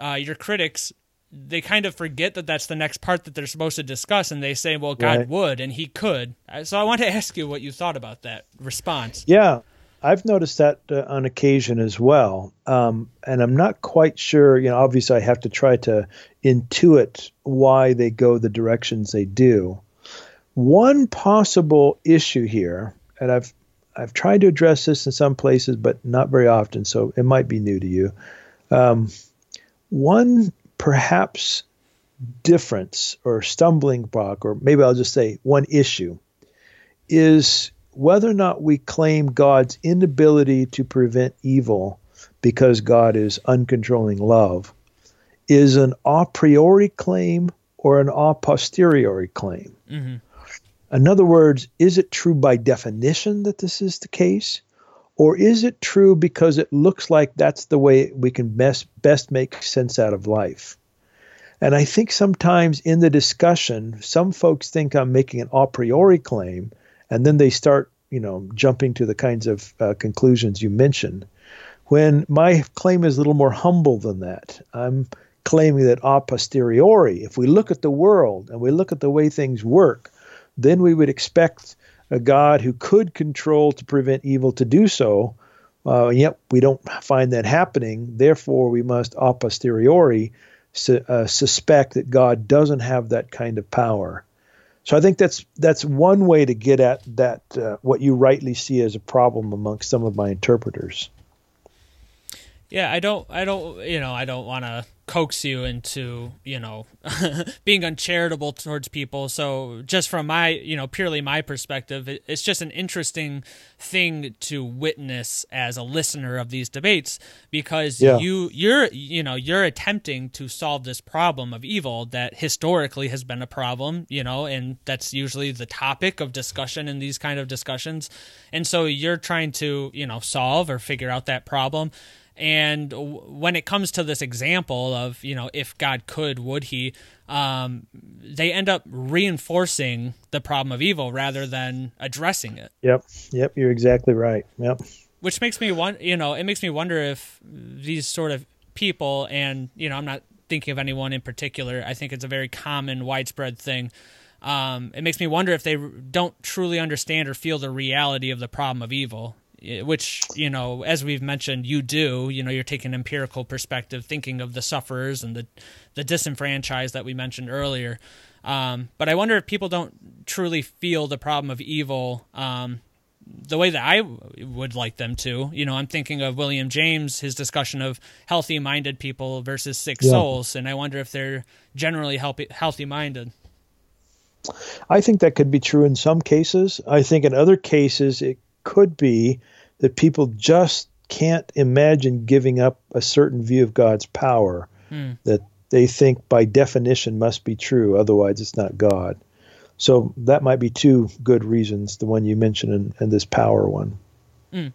uh, your critics they kind of forget that that's the next part that they're supposed to discuss, and they say, "Well, God Right. would, and He could." Uh, So I want to ask you what you thought about that response. Yeah, I've noticed that uh, on occasion as well. Um, and I'm not quite sure, you know, obviously I have to try to intuit why they go the directions they do. One possible issue here, and I've I've tried to address this in some places, but not very often, so it might be new to you. Um, one perhaps difference or stumbling block, or maybe I'll just say one issue, is whether or not we claim God's inability to prevent evil because God is uncontrolling love is an a priori claim or an a posteriori claim. Mm-hmm. In other words, is it true by definition that this is the case? Or is it true because it looks like that's the way we can best, best make sense out of life? And I think sometimes in the discussion, some folks think I'm making an a priori claim, and then they start, you know, jumping to the kinds of uh, conclusions you mentioned. When my claim is a little more humble than that, I'm claiming that a posteriori, if we look at the world and we look at the way things work, then we would expect a God who could control to prevent evil to do so. Uh, yet we don't find that happening. Therefore, we must a posteriori su- uh, suspect that God doesn't have that kind of power. So I think that's that's one way to get at that uh, what you rightly see as a problem amongst some of my interpreters. Yeah, I don't, I don't, you know, I don't want to coax you into, you know, being uncharitable towards people. So, just from my, you know, purely my perspective, it's just an interesting thing to witness as a listener of these debates because yeah. you, you're, you know, you're attempting to solve this problem of evil that historically has been a problem, you know, and that's usually the topic of discussion in these kind of discussions. And so, you're trying to, you know, solve or figure out that problem and when it comes to this example of, you know, if God could, would he, um, they end up reinforcing the problem of evil rather than addressing it. Yep. Yep. You're exactly right. Yep. Which makes me want, you know, it makes me wonder if these sort of people, and, you know, I'm not thinking of anyone in particular, I think it's a very common, widespread thing. Um, it makes me wonder if they don't truly understand or feel the reality of the problem of evil which you know as we've mentioned you do you know you're taking an empirical perspective thinking of the sufferers and the the disenfranchised that we mentioned earlier um, but i wonder if people don't truly feel the problem of evil um, the way that I would like them to. You know, I'm thinking of William James, his discussion of healthy minded people versus sick yeah. souls, and I wonder if they're generally healthy minded. I think that could be true in some cases. I think in other cases it could be that people just can't imagine giving up a certain view of God's power hmm. that they think by definition must be true, otherwise it's not God. So that might be two good reasons, the one you mentioned and, and this power one. Hmm.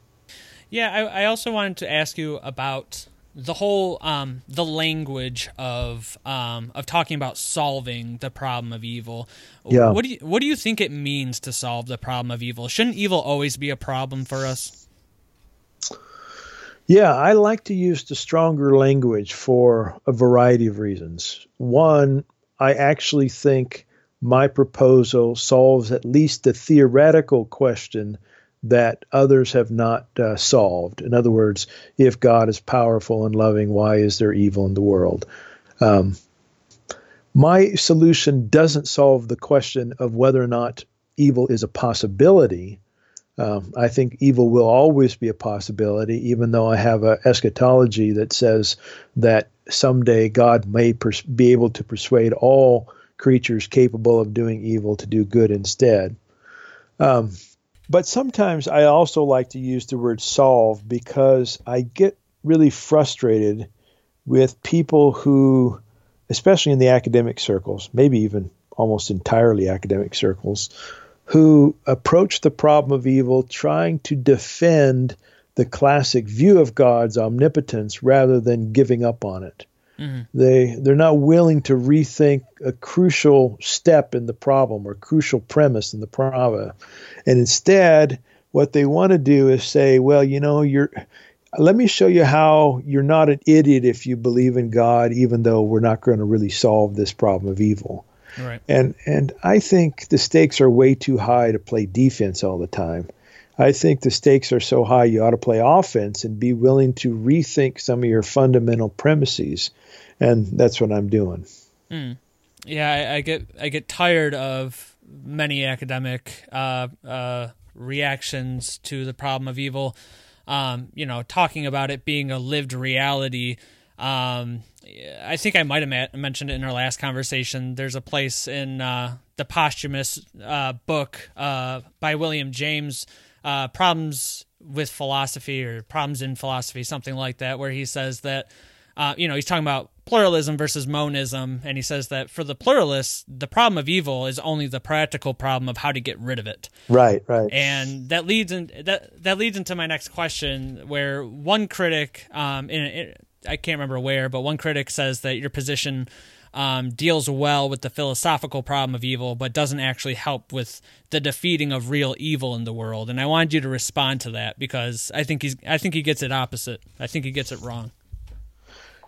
Yeah, I, I, also wanted to ask you about the whole um, the language of um, of talking about solving the problem of evil. Yeah. What do you what do you think it means to solve the problem of evil? Shouldn't evil always be a problem for us? Yeah, I like to use the stronger language for a variety of reasons. One, I actually think my proposal solves at least the theoretical question that others have not uh, solved. In other words, if God is powerful and loving, why is there evil in the world? Um, my solution doesn't solve the question of whether or not evil is a possibility. Um, I think evil will always be a possibility, even though I have an eschatology that says that someday God may pers- be able to persuade all creatures capable of doing evil to do good instead. Um, but sometimes I also like to use the word solve because I get really frustrated with people who, especially in the academic circles, maybe even almost entirely academic circles, who approach the problem of evil trying to defend the classic view of God's omnipotence rather than giving up on it. Mm-hmm. They they're not willing to rethink a crucial step in the problem or crucial premise in the problem, and instead, what they want to do is say, well, you know, you're. Let me show you how you're not an idiot if you believe in God, even though we're not going to really solve this problem of evil. Right. And and I think the stakes are way too high to play defense all the time. I think the stakes are so high you ought to play offense and be willing to rethink some of your fundamental premises. And that's what I'm doing. Mm. Yeah, I, I, get I get tired of many academic uh, uh, reactions to the problem of evil. Um, you know, talking about it being a lived reality um, I think I might have ma- mentioned it in our last conversation. There's a place in uh, the posthumous uh, book uh, by William James, uh, Problems with Philosophy or Problems in Philosophy, something like that, where he says that, uh, you know, he's talking about pluralism versus monism, and he says that for the pluralists, the problem of evil is only the practical problem of how to get rid of it. Right, right. And that leads in that that leads into my next question, where one critic, um, in, in I can't remember where, but one critic says that your position um, deals well with the philosophical problem of evil, but doesn't actually help with the defeating of real evil in the world. And I wanted you to respond to that because I think he's I think he gets it opposite. I think he gets it wrong.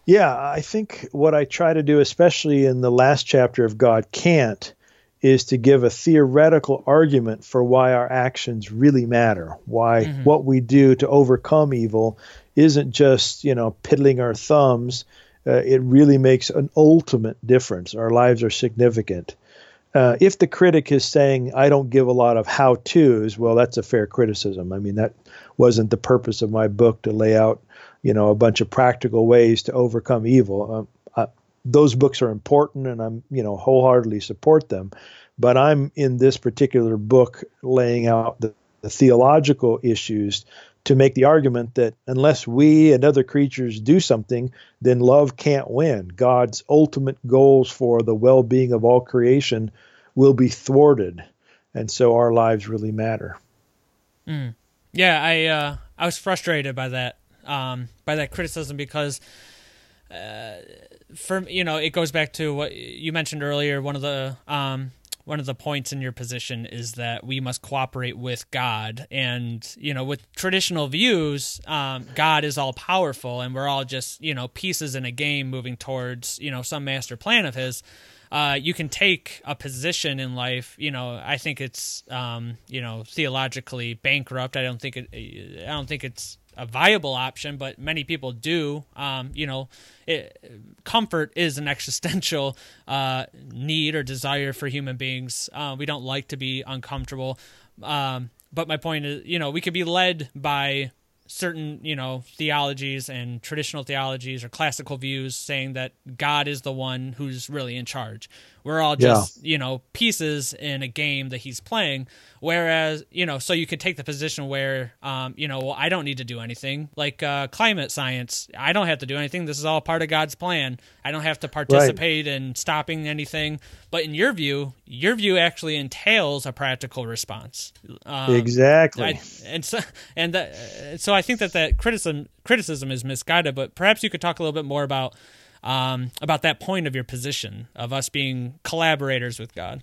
Yeah, I think what I try to do, especially in the last chapter of God Can't, is to give a theoretical argument for why our actions really matter, why mm-hmm. what we do to overcome evil isn't just you know piddling our thumbs. Uh, it really makes an ultimate difference. Our lives are significant. uh, if the critic is saying I don't give a lot of how tos, well, that's a fair criticism. I mean, that wasn't the purpose of my book to lay out, you know, a bunch of practical ways to overcome evil. Um, uh, those books are important, and I'm, you know, wholeheartedly support them. But I'm in this particular book laying out the, the theological issues to make the argument that unless we and other creatures do something, then love can't win. God's ultimate goals for the well being of all creation will be thwarted. And so our lives really matter. Mm. Yeah, I uh, I was frustrated by that um, by that criticism because uh, for you know it goes back to what you mentioned earlier. One of the um, one of the points in your position is that we must cooperate with God. And, you know, with traditional views, um, God is all powerful and we're all just, you know, pieces in a game moving towards, you know, some master plan of His. Uh, you can take a position in life. You know, I think it's, um, you know, theologically bankrupt. I don't think it. I don't think it's a viable option, but many people do. Um, you know, it, comfort is an existential uh, need or desire for human beings. Uh, we don't like to be uncomfortable. Um, but my point is, you know, we could be led by certain, you know, theologies and traditional theologies or classical views saying that God is the one who's really in charge. We're all just, yeah. you know, pieces in a game that he's playing. Whereas, you know, so you could take the position where, um, you know, well, I don't need to do anything. Like uh, climate science, I don't have to do anything. This is all part of God's plan. I don't have to participate right. in stopping anything. But in your view, your view actually entails a practical response. Um, exactly. I, and so, and that, so I think that that criticism criticism is misguided. But perhaps you could talk a little bit more about um, about that point of your position of us being collaborators with God.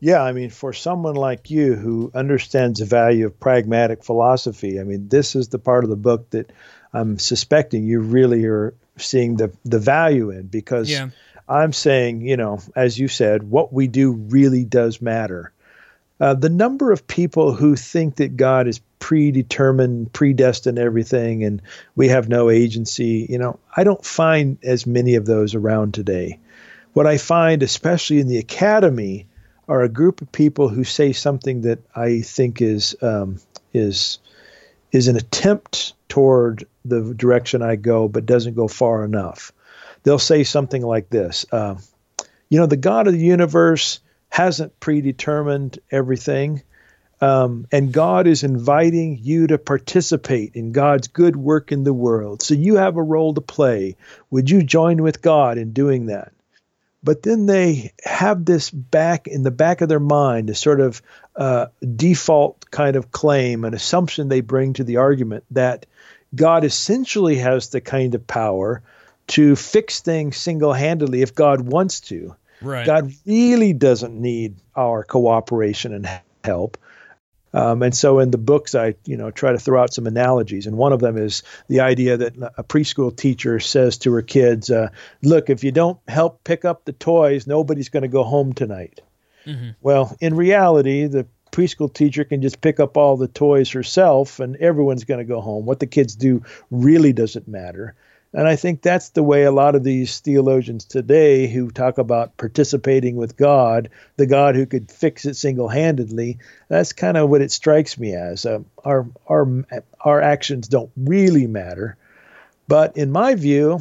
Yeah, I mean, for someone like you who understands the value of pragmatic philosophy, I mean, this is the part of the book that I'm suspecting you really are seeing the the value in because yeah. I'm saying, you know, as you said, what we do really does matter. Uh, the number of people who think that God is predetermined, predestined everything, and we have no agency, you know, I don't find as many of those around today. What I find, especially in the academy, are a group of people who say something that I think is um, is is an attempt toward the direction I go, but doesn't go far enough. They'll say something like this: uh, You know, the God of the universe hasn't predetermined everything. Um, and God is inviting you to participate in God's good work in the world. So you have a role to play. Would you join with God in doing that? But then they have this back in the back of their mind, a sort of uh, default kind of claim, an assumption they bring to the argument that God essentially has the kind of power to fix things single handedly if God wants to. Right. God really doesn't need our cooperation and help. Um, and so in the books, I you know try to throw out some analogies, and one of them is the idea that a preschool teacher says to her kids, uh, "Look, if you don't help pick up the toys, nobody's going to go home tonight." Mm-hmm. Well, in reality, the preschool teacher can just pick up all the toys herself, and everyone's going to go home. What the kids do really doesn't matter. And I think that's the way a lot of these theologians today who talk about participating with God, the God who could fix it single handedly, that's kind of what it strikes me as. Uh, our, our, our actions don't really matter. But in my view,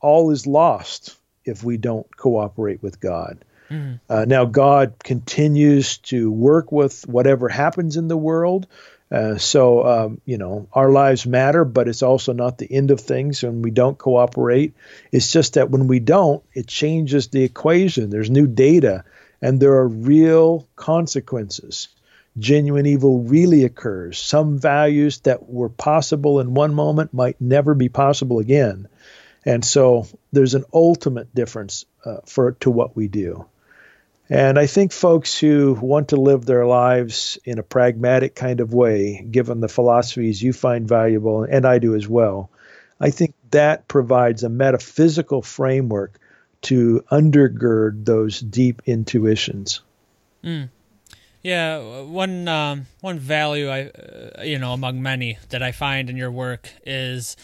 all is lost if we don't cooperate with God. Mm-hmm. Uh, now, God continues to work with whatever happens in the world. Uh, so, um, you know, our lives matter, but it's also not the end of things when we don't cooperate. It's just that when we don't, it changes the equation. There's new data, and there are real consequences. Genuine evil really occurs. Some values that were possible in one moment might never be possible again. And so there's an ultimate difference uh, for to what we do. And I think folks who want to live their lives in a pragmatic kind of way, given the philosophies you find valuable, and I do as well, I think that provides a metaphysical framework to undergird those deep intuitions. Mm. Yeah, one um, one value I, uh, you know, among many that I find in your work is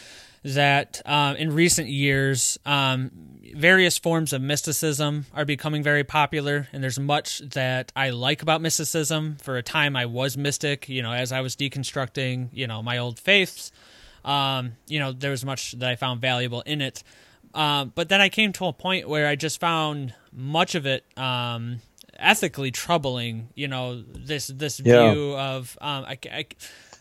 that uh, in recent years, um, various forms of mysticism are becoming very popular, and there's much that I like about mysticism. For a time, I was mystic, you know, as I was deconstructing, you know, my old faiths. Um, you know, there was much that I found valuable in it. Uh, but then I came to a point where I just found much of it um, ethically troubling. You know, this this Yeah. view of um, I, I,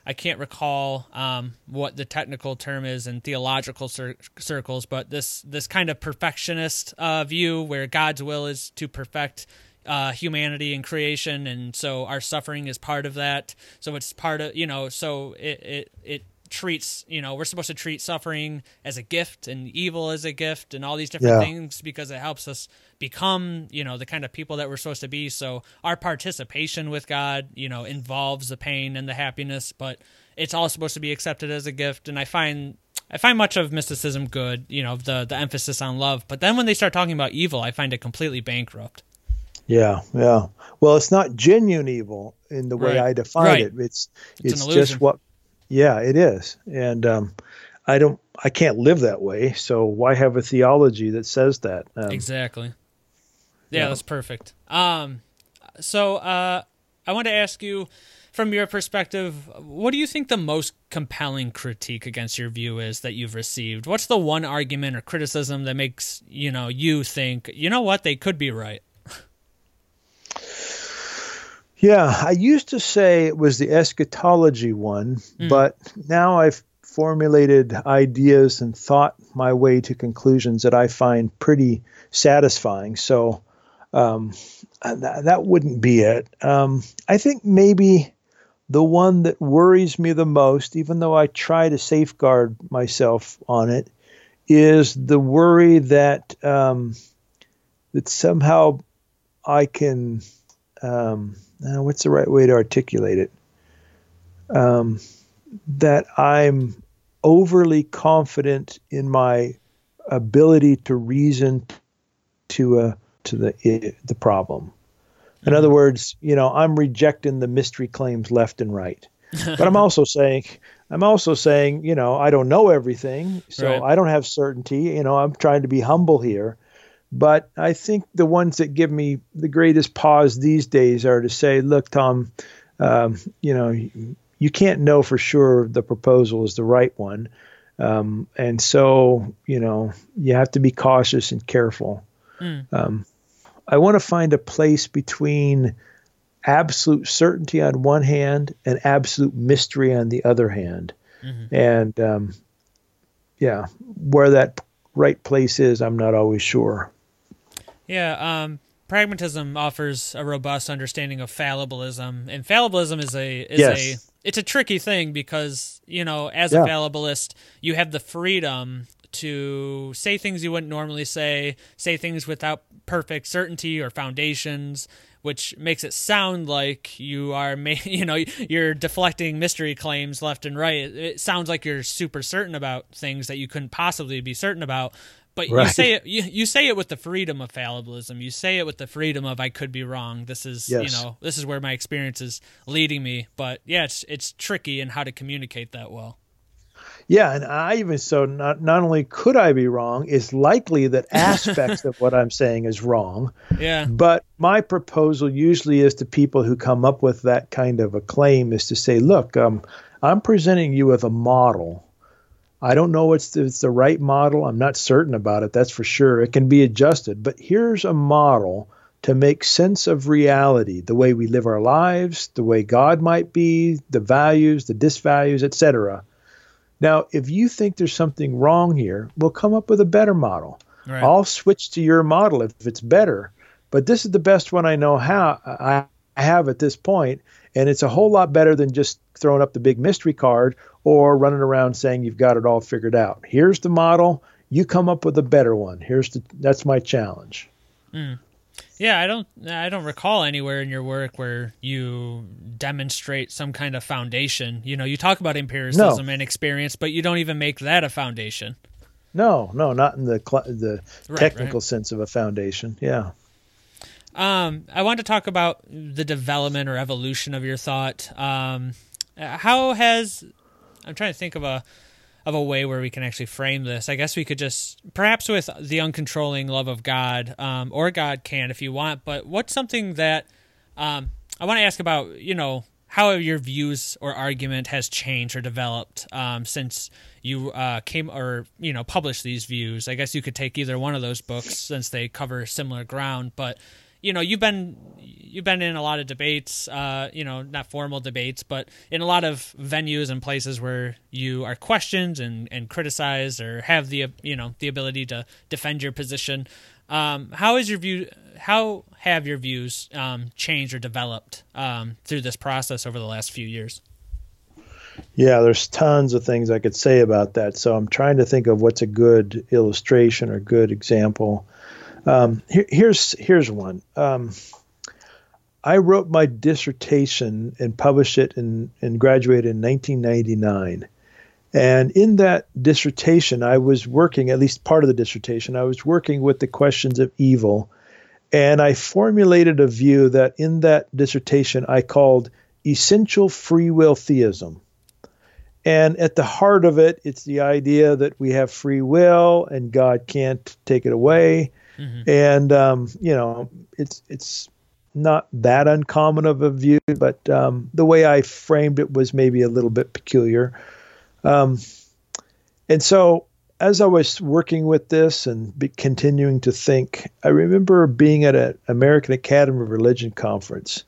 I can't recall um, what the technical term is in theological cir- circles, but this this kind of perfectionist uh, view where God's will is to perfect uh, humanity and creation, and so our suffering is part of that. So it's part of you know, so it it it treats you know we're supposed to treat suffering as a gift and evil as a gift and all these different Yeah. things because it helps us become you know the kind of people that we're supposed to be so our participation with god you know involves the pain and the happiness but it's all supposed to be accepted as a gift and i find i find much of mysticism good you know the the emphasis on love but then when they start talking about evil i find it completely bankrupt Yeah, yeah. Well, it's not genuine evil in the way Right. I define Right. it. It's It's it's, just what. Yeah, it is, and um, I don't. I can't live that way. So why have a theology that says that? Um, Exactly. Yeah, Yeah. that's perfect. Um, so uh, I want to ask you, from your perspective, what do you think the most compelling critique against your view is that you've received? What's the one argument or criticism that makes you know you think you know what they could be right? Yeah, I used to say it was the eschatology one, but now I've formulated ideas and thought my way to conclusions that I find pretty satisfying. So um, that, that wouldn't be it. Um, I think maybe the one that worries me the most, even though I try to safeguard myself on it, is the worry that um, that somehow I can. Um, uh, what's the right way to articulate it? Um, that I'm overly confident in my ability to reason to uh, to the the problem. In other words, you know, I'm rejecting the mystery claims left and right. But I'm also saying, I'm also saying, you know, I don't know everything, so Right. I don't have certainty. You know, I'm trying to be humble here. But I think the ones that give me the greatest pause these days are to say, look, Tom, um, you know, you, can't know for sure the proposal is the right one. Um, and so, you know, you have to be cautious and careful. Um, I want to find a place between absolute certainty on one hand and absolute mystery on the other hand. And um, yeah, where that right place is, I'm not always sure. Yeah, um, pragmatism offers a robust understanding of fallibilism, and fallibilism is a is Yes. a it's a tricky thing because you know as Yeah. a fallibilist you have the freedom to say things you wouldn't normally say, say things without perfect certainty or foundations. Which makes it sound like you are, ma- you know, you're deflecting mystery claims left and right. It, it sounds like you're super certain about things that you couldn't possibly be certain about. But you say it, you, you say it with the freedom of fallibilism. You say it with the freedom of I could be wrong. This is, you know, this is where my experience is leading me. But yeah, it's it's tricky in how to communicate that well. Yeah, and I even so not not only could I be wrong, it's likely that aspects of what I'm saying is wrong. Yeah, But my proposal usually is to people who come up with that kind of a claim is to say, look, um, I'm presenting you with a model. I don't know it's the, it's the right model. I'm not certain about it. That's for sure. It can be adjusted. But here's a model to make sense of reality, the way we live our lives, the way God might be, the values, the disvalues, etc. Now, if you think there's something wrong here, we'll come up with a better model. right. I'll switch to your model if it's better. But this is the best one I know how I have at this point, and it's a whole lot better than just throwing up the big mystery card or running around saying you've got it all figured out. Here's the model. You come up with a better one. Here's the that's my challenge. Hmm. Yeah, I don't I don't recall anywhere in your work where you demonstrate some kind of foundation. You know, you talk about empiricism and experience, but you don't even make that a foundation. No, no, not in the cl- the Right, technical sense of a foundation. Yeah. Um, I want to talk about the development or evolution of your thought. Um, how has I'm trying to think of a of a way where we can actually frame this. I guess we could just perhaps with the uncontrolling love of God, um, or God can if you want. But what's something that um, I want to ask about? You know, how your views or argument has changed or developed um, since you uh, came or you know published these views. I guess you could take either one of those books since they cover similar ground, but you know you've been you've been in a lot of debates uh, you know not formal debates but in a lot of venues and places where you are questioned and, and criticized or have the you know the ability to defend your position um, how is your view how have your views um, changed or developed um, through this process over the last few years yeah, there's tons of things I could say about that. So I'm trying to think of what's a good illustration or good example. Um, here, here's here's one. Um, I wrote my dissertation and published it and, and graduated in 1999. And in that dissertation, I was working, at least part of the dissertation, I was working with the questions of evil. And I formulated a view that in that dissertation I called essential free will theism. And at the heart of it, it's the idea that we have free will and God can't take it away. Mm-hmm. And um, you know, it's it's not that uncommon of a view, but um, the way I framed it was maybe a little bit peculiar. Um, and so, as I was working with this and be, continuing to think, I remember being at an American Academy of Religion conference,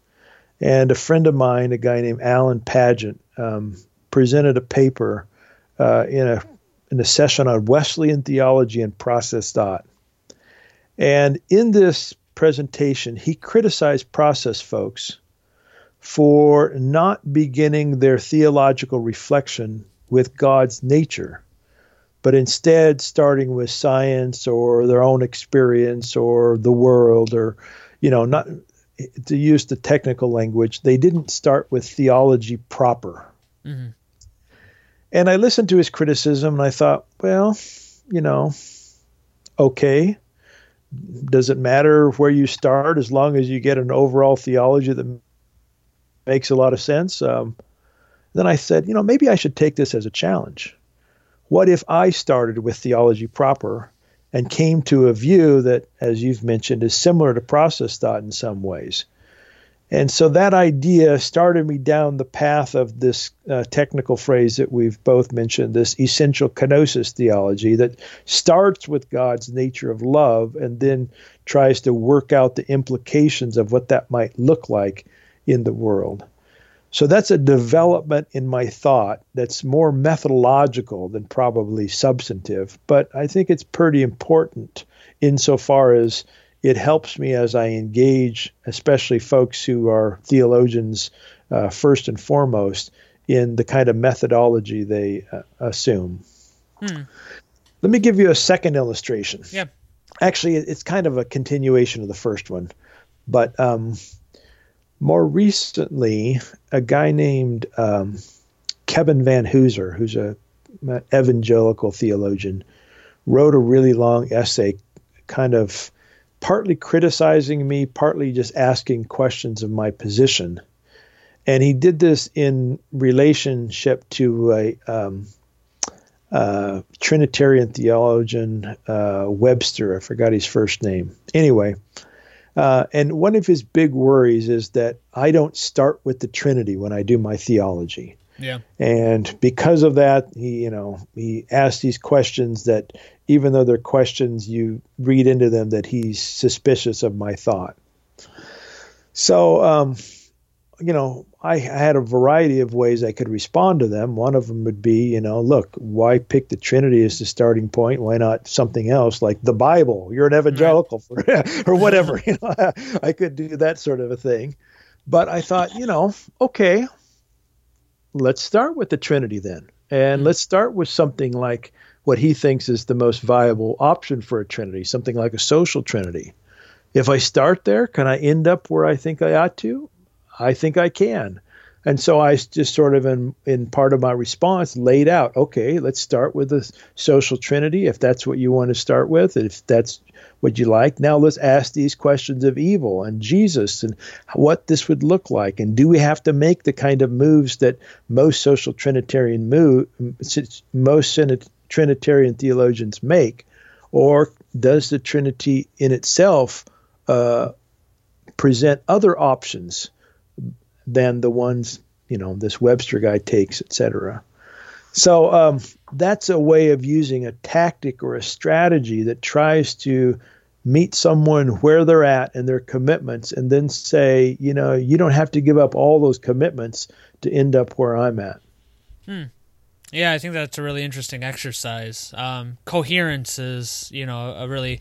and a friend of mine, a guy named Alan Paget, um, presented a paper uh, in a in a session on Wesleyan theology and process thought. And in this presentation, he criticized process folks for not beginning their theological reflection with God's nature, but instead starting with science or their own experience or the world or, you know, not to use the technical language, they didn't start with theology proper. Mm-hmm. And I listened to his criticism and I thought, well, you know, okay. Does it matter where you start as long as you get an overall theology that makes a lot of sense? Um, then I said, you know, maybe I should take this as a challenge. What if I started with theology proper and came to a view that, as you've mentioned, is similar to process thought in some ways? And so that idea started me down the path of this uh, technical phrase that we've both mentioned, this essential kenosis theology that starts with God's nature of love and then tries to work out the implications of what that might look like in the world. So that's a development in my thought that's more methodological than probably substantive, but I think it's pretty important insofar as it helps me as I engage, especially folks who are theologians uh, first and foremost, in the kind of methodology they uh, assume. Hmm. Let me give you a second illustration. Yeah. Actually, it's kind of a continuation of the first one, but um, more recently, a guy named um, Kevin Vanhoozer, who's a an evangelical theologian, wrote a really long essay, kind of partly criticizing me, partly just asking questions of my position. And he did this in relationship to a um, uh, Trinitarian theologian, uh, Webster. I forgot his first name. Anyway, uh, and one of his big worries is that I don't start with the Trinity when I do my theology. Yeah. And because of that, he, you know, he asked these questions that even though they're questions, you read into them that he's suspicious of my thought. So, um, you know, I, I had a variety of ways I could respond to them. One of them would be, you know, look, why pick the Trinity as the starting point? Why not something else like the Bible? You're an evangelical right. or whatever. you know, I could do that sort of a thing. But I thought, you know, okay, let's start with the Trinity then. And hmm. let's start with something like what he thinks is the most viable option for a Trinity, something like a social Trinity. If I start there, can I end up where I think I ought to? I think I can. And so I just sort of, in, in part of my response, laid out okay, let's start with the social trinity, if that's what you want to start with, if that's what you like. Now let's ask these questions of evil and Jesus and what this would look like. And do we have to make the kind of moves that most social Trinitarian move, most Trinitarian theologians make? Or does the Trinity in itself uh, present other options than the ones you know this Webster guy takes, etc. So um, that's a way of using a tactic or a strategy that tries to meet someone where they're at and their commitments, and then say, you know, you don't have to give up all those commitments to end up where I'm at. Hmm. Yeah, I think that's a really interesting exercise. Um, coherence is, you know, a really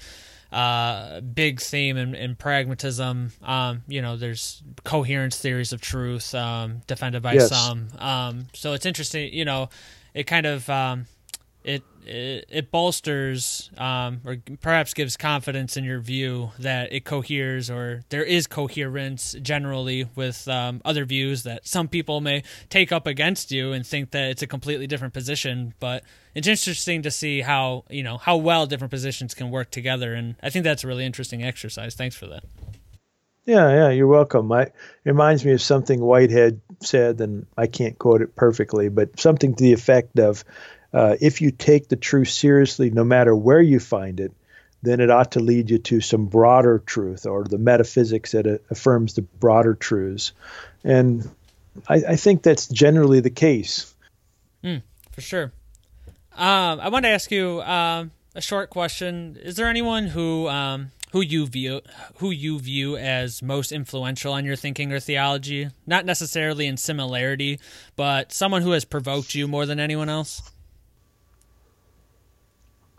uh, big theme in, in pragmatism. Um, you know, there's coherence theories of truth um, defended by yes. some. Um, so it's interesting. You know, it kind of um, it, it, it bolsters um, or perhaps gives confidence in your view that it coheres or there is coherence generally with um, other views that some people may take up against you and think that it's a completely different position. But it's interesting to see how you know how well different positions can work together. And i think that's a really interesting exercise. Thanks for that. Yeah yeah you're welcome. I, it reminds me of something whitehead said and i can't quote it perfectly but something to the effect of uh, if you take the truth seriously, no matter where you find it, then it ought to lead you to some broader truth or the metaphysics that uh, affirms the broader truths. And I, I think that's generally the case. Mm, for sure. Um, I want to ask you um, a short question. Is there anyone who um, who you view who you view as most influential on your thinking or theology? Not necessarily in similarity, but someone who has provoked you more than anyone else?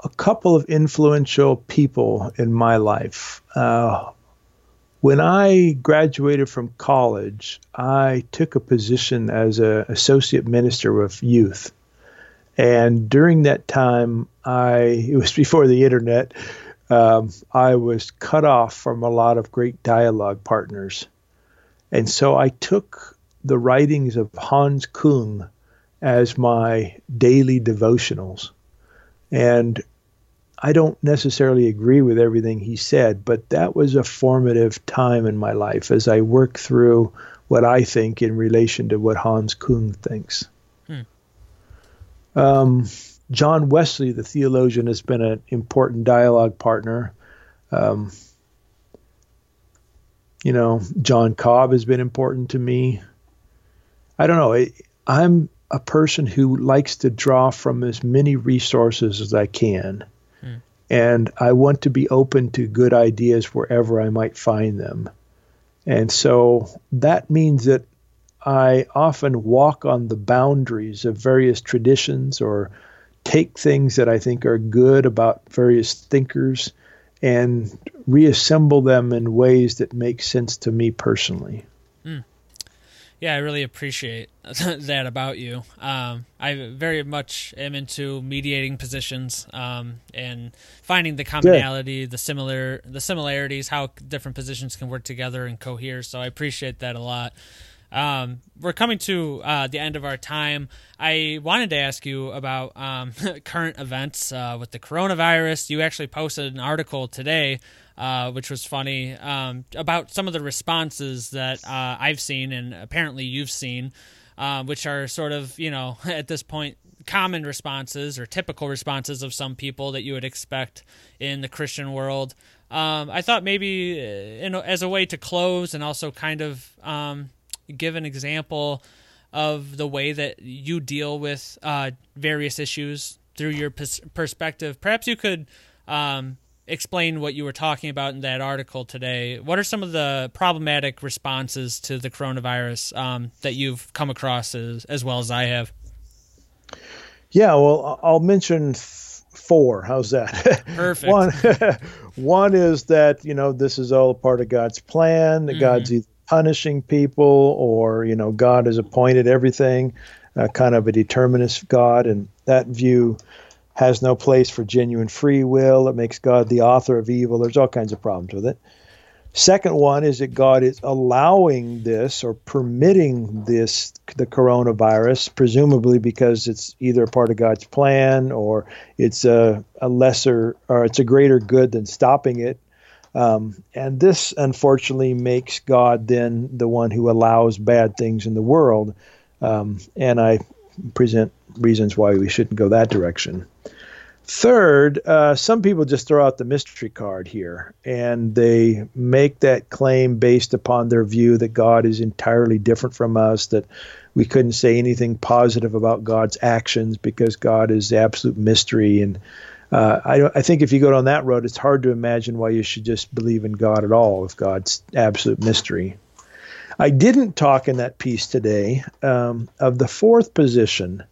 A couple of influential people in my life. Uh, when I graduated from college, I took a position as an associate minister of youth. And during that time, I it was before the internet. Um, I was cut off from a lot of great dialogue partners, and so I took the writings of Hans Kung as my daily devotionals. And I don't necessarily agree with everything he said, but that was a formative time in my life as I work through what I think in relation to what Hans Kung thinks. Hmm. Um, John Wesley, the theologian, has been an important dialogue partner. Um, you know, John Cobb has been important to me. I don't know. I, I'm a person who likes to draw from as many resources as I can hmm. and I want to be open to good ideas wherever I might find them. And so that means that I often walk on the boundaries of various traditions or take things that I think are good about various thinkers and reassemble them in ways that make sense to me personally. Yeah, I really appreciate that about you. Um, I very much am into mediating positions um, and finding the commonality, the similar, the similarities, how different positions can work together and cohere. So I appreciate that a lot. Um, we're coming to uh, the end of our time. I wanted to ask you about um, current events uh, with the coronavirus. You actually posted an article today uh, which was funny, um, about some of the responses that uh, I've seen and apparently you've seen, uh, which are sort of, you know, at this point, common responses or typical responses of some people that you would expect in the Christian world. Um, I thought maybe uh, as a way to close and also kind of um, give an example of the way that you deal with uh, various issues through your pers- perspective. Perhaps you could um, explain what you were talking about in that article today. What are some of the problematic responses to the coronavirus um, that you've come across as, as well as I have? Yeah, well, I'll mention four. How's that? Perfect. one, one is that you know this is all a part of God's plan. Mm-hmm. God's either punishing people or you know God has appointed everything, uh, kind of a determinist God, and that view has no place for genuine free will. It makes God the author of evil. There's all kinds of problems with it. Second one is that God is allowing this or permitting this, the coronavirus, presumably because it's either part of God's plan or it's a, a lesser or it's a greater good than stopping it. Um, and this, unfortunately, makes God then the one who allows bad things in the world. Um, and I present reasons why we shouldn't go that direction. Third, uh, some people just throw out the mystery card here and they make that claim based upon their view that God is entirely different from us, that we couldn't say anything positive about God's actions because God is the absolute mystery. And uh, I, I think if you go down that road, it's hard to imagine why you should just believe in God at all if God's absolute mystery. I didn't talk in that piece today um, of the fourth position,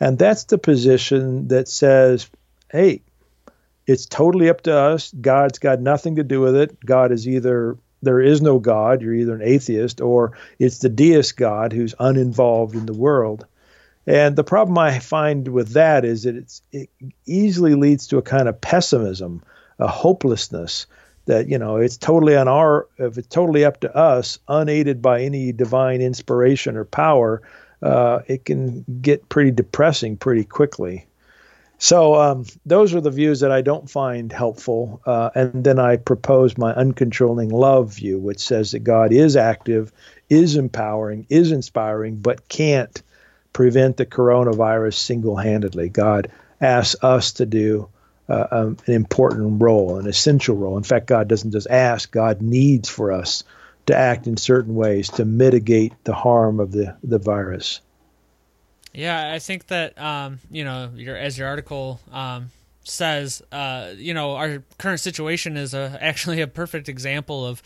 and that's the position that says hey, it's totally up to us. God's got nothing to do with it. God is either there is no God, you're either an atheist, or it's the deist God who's uninvolved in the world. And the problem I find with that is that it easily leads to a kind of pessimism, a hopelessness that you know it's totally on our if it's totally up to us, unaided by any divine inspiration or power, uh, it can get pretty depressing pretty quickly. So um, those are the views that I don't find helpful. Uh, and then I propose my uncontrolling love view, which says that God is active, is empowering, is inspiring, but can't prevent the coronavirus single handedly. God asks us to do uh, um, an important role, an essential role. In fact, God doesn't just ask, God needs for us to act in certain ways to mitigate the harm of the, the virus. Yeah, I think that um, you know, your as your article um, says, uh, you know, our current situation is a, actually a perfect example of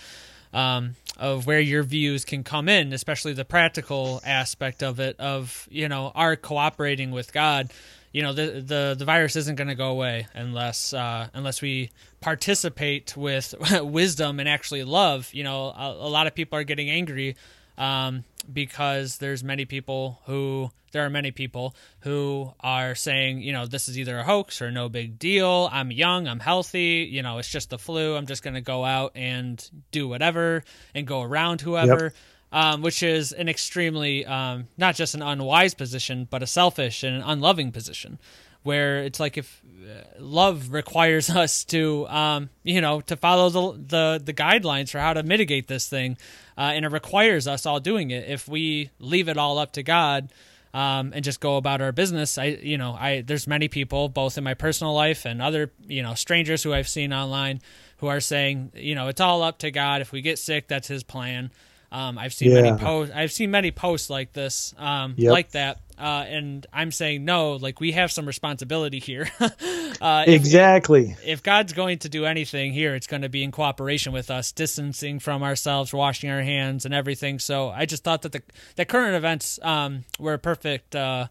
um, of where your views can come in, especially the practical aspect of it, of you know, our cooperating with God. You know, the the, the virus isn't going to go away unless uh, unless we participate with wisdom and actually love. You know, a, a lot of people are getting angry um, because there's many people who there are many people who are saying, you know, this is either a hoax or no big deal. I'm young, I'm healthy, you know, it's just the flu. I'm just going to go out and do whatever and go around whoever. Yep. Um, which is an extremely um, not just an unwise position, but a selfish and an unloving position, where it's like if uh, love requires us to, um, you know, to follow the, the the guidelines for how to mitigate this thing, uh, and it requires us all doing it. If we leave it all up to God, um, and just go about our business. I, you know, I there's many people both in my personal life and other, you know, strangers who I've seen online who are saying, you know, it's all up to God. If we get sick, that's His plan. Um, I've seen yeah. many posts. I've seen many posts like this, um, yep. like that, uh, and I'm saying no. Like we have some responsibility here. uh, exactly. If, if, God's going to do anything here, it's going to be in cooperation with us, distancing from ourselves, washing our hands, and everything. So I just thought that the the current events um, were a perfect uh,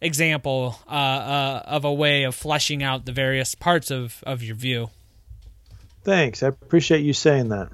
example uh, uh, of a way of fleshing out the various parts of of your view. Thanks. I appreciate you saying that.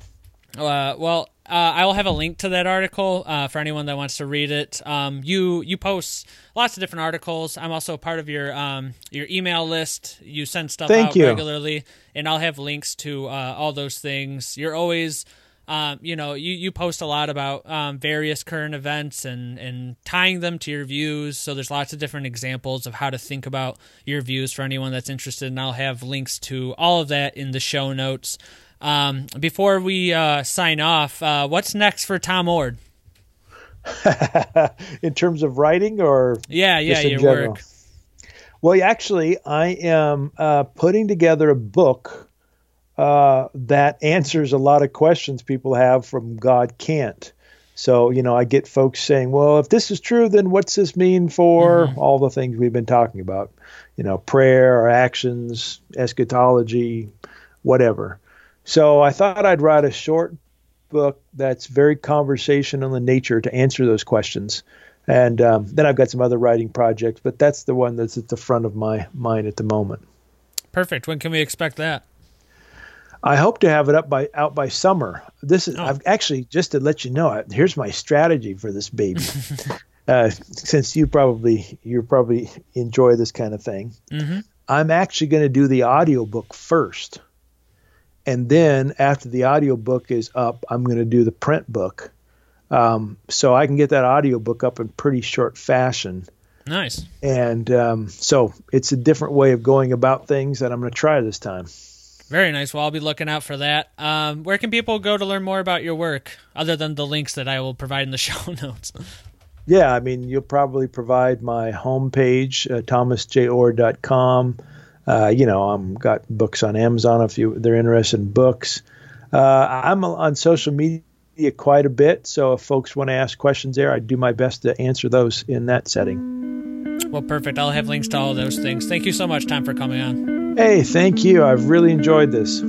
Uh, well, uh, I will have a link to that article uh, for anyone that wants to read it. Um, you you post lots of different articles. I'm also part of your um, your email list. You send stuff Thank out you. regularly, and I'll have links to uh, all those things. You're always, um, you know, you, you post a lot about um, various current events and and tying them to your views. So there's lots of different examples of how to think about your views for anyone that's interested. And I'll have links to all of that in the show notes. Um, before we uh, sign off, uh, what's next for Tom Oord? in terms of writing, or yeah, yeah, your general? work. Well, actually, I am uh, putting together a book uh, that answers a lot of questions people have from God can't. So, you know, I get folks saying, well, if this is true, then what's this mean for mm-hmm. all the things we've been talking about? You know, prayer or actions, eschatology, whatever. So I thought I'd write a short book that's very conversational in nature to answer those questions. And um, then I've got some other writing projects, but that's the one that's at the front of my mind at the moment. Perfect. When can we expect that? I hope to have it up by out by summer. This is oh. I've actually just to let you know. Here's my strategy for this baby. uh, since you probably you probably enjoy this kind of thing, mm-hmm. I'm actually going to do the audiobook first and then after the audiobook is up, I'm going to do the print book. Um, so I can get that audiobook up in pretty short fashion. Nice. And um, so it's a different way of going about things that I'm going to try this time. Very nice. Well, I'll be looking out for that. Um, where can people go to learn more about your work, other than the links that I will provide in the show notes? Yeah, I mean, you'll probably provide my homepage, uh, thomasjayoord.com. Uh, you know, I'm got books on Amazon if you they're interested in books. Uh, I'm on social media quite a bit, so if folks want to ask questions there, I do my best to answer those in that setting. Well, perfect. I'll have links to all those things. Thank you so much, Tom, for coming on. Hey, thank you. I've really enjoyed this.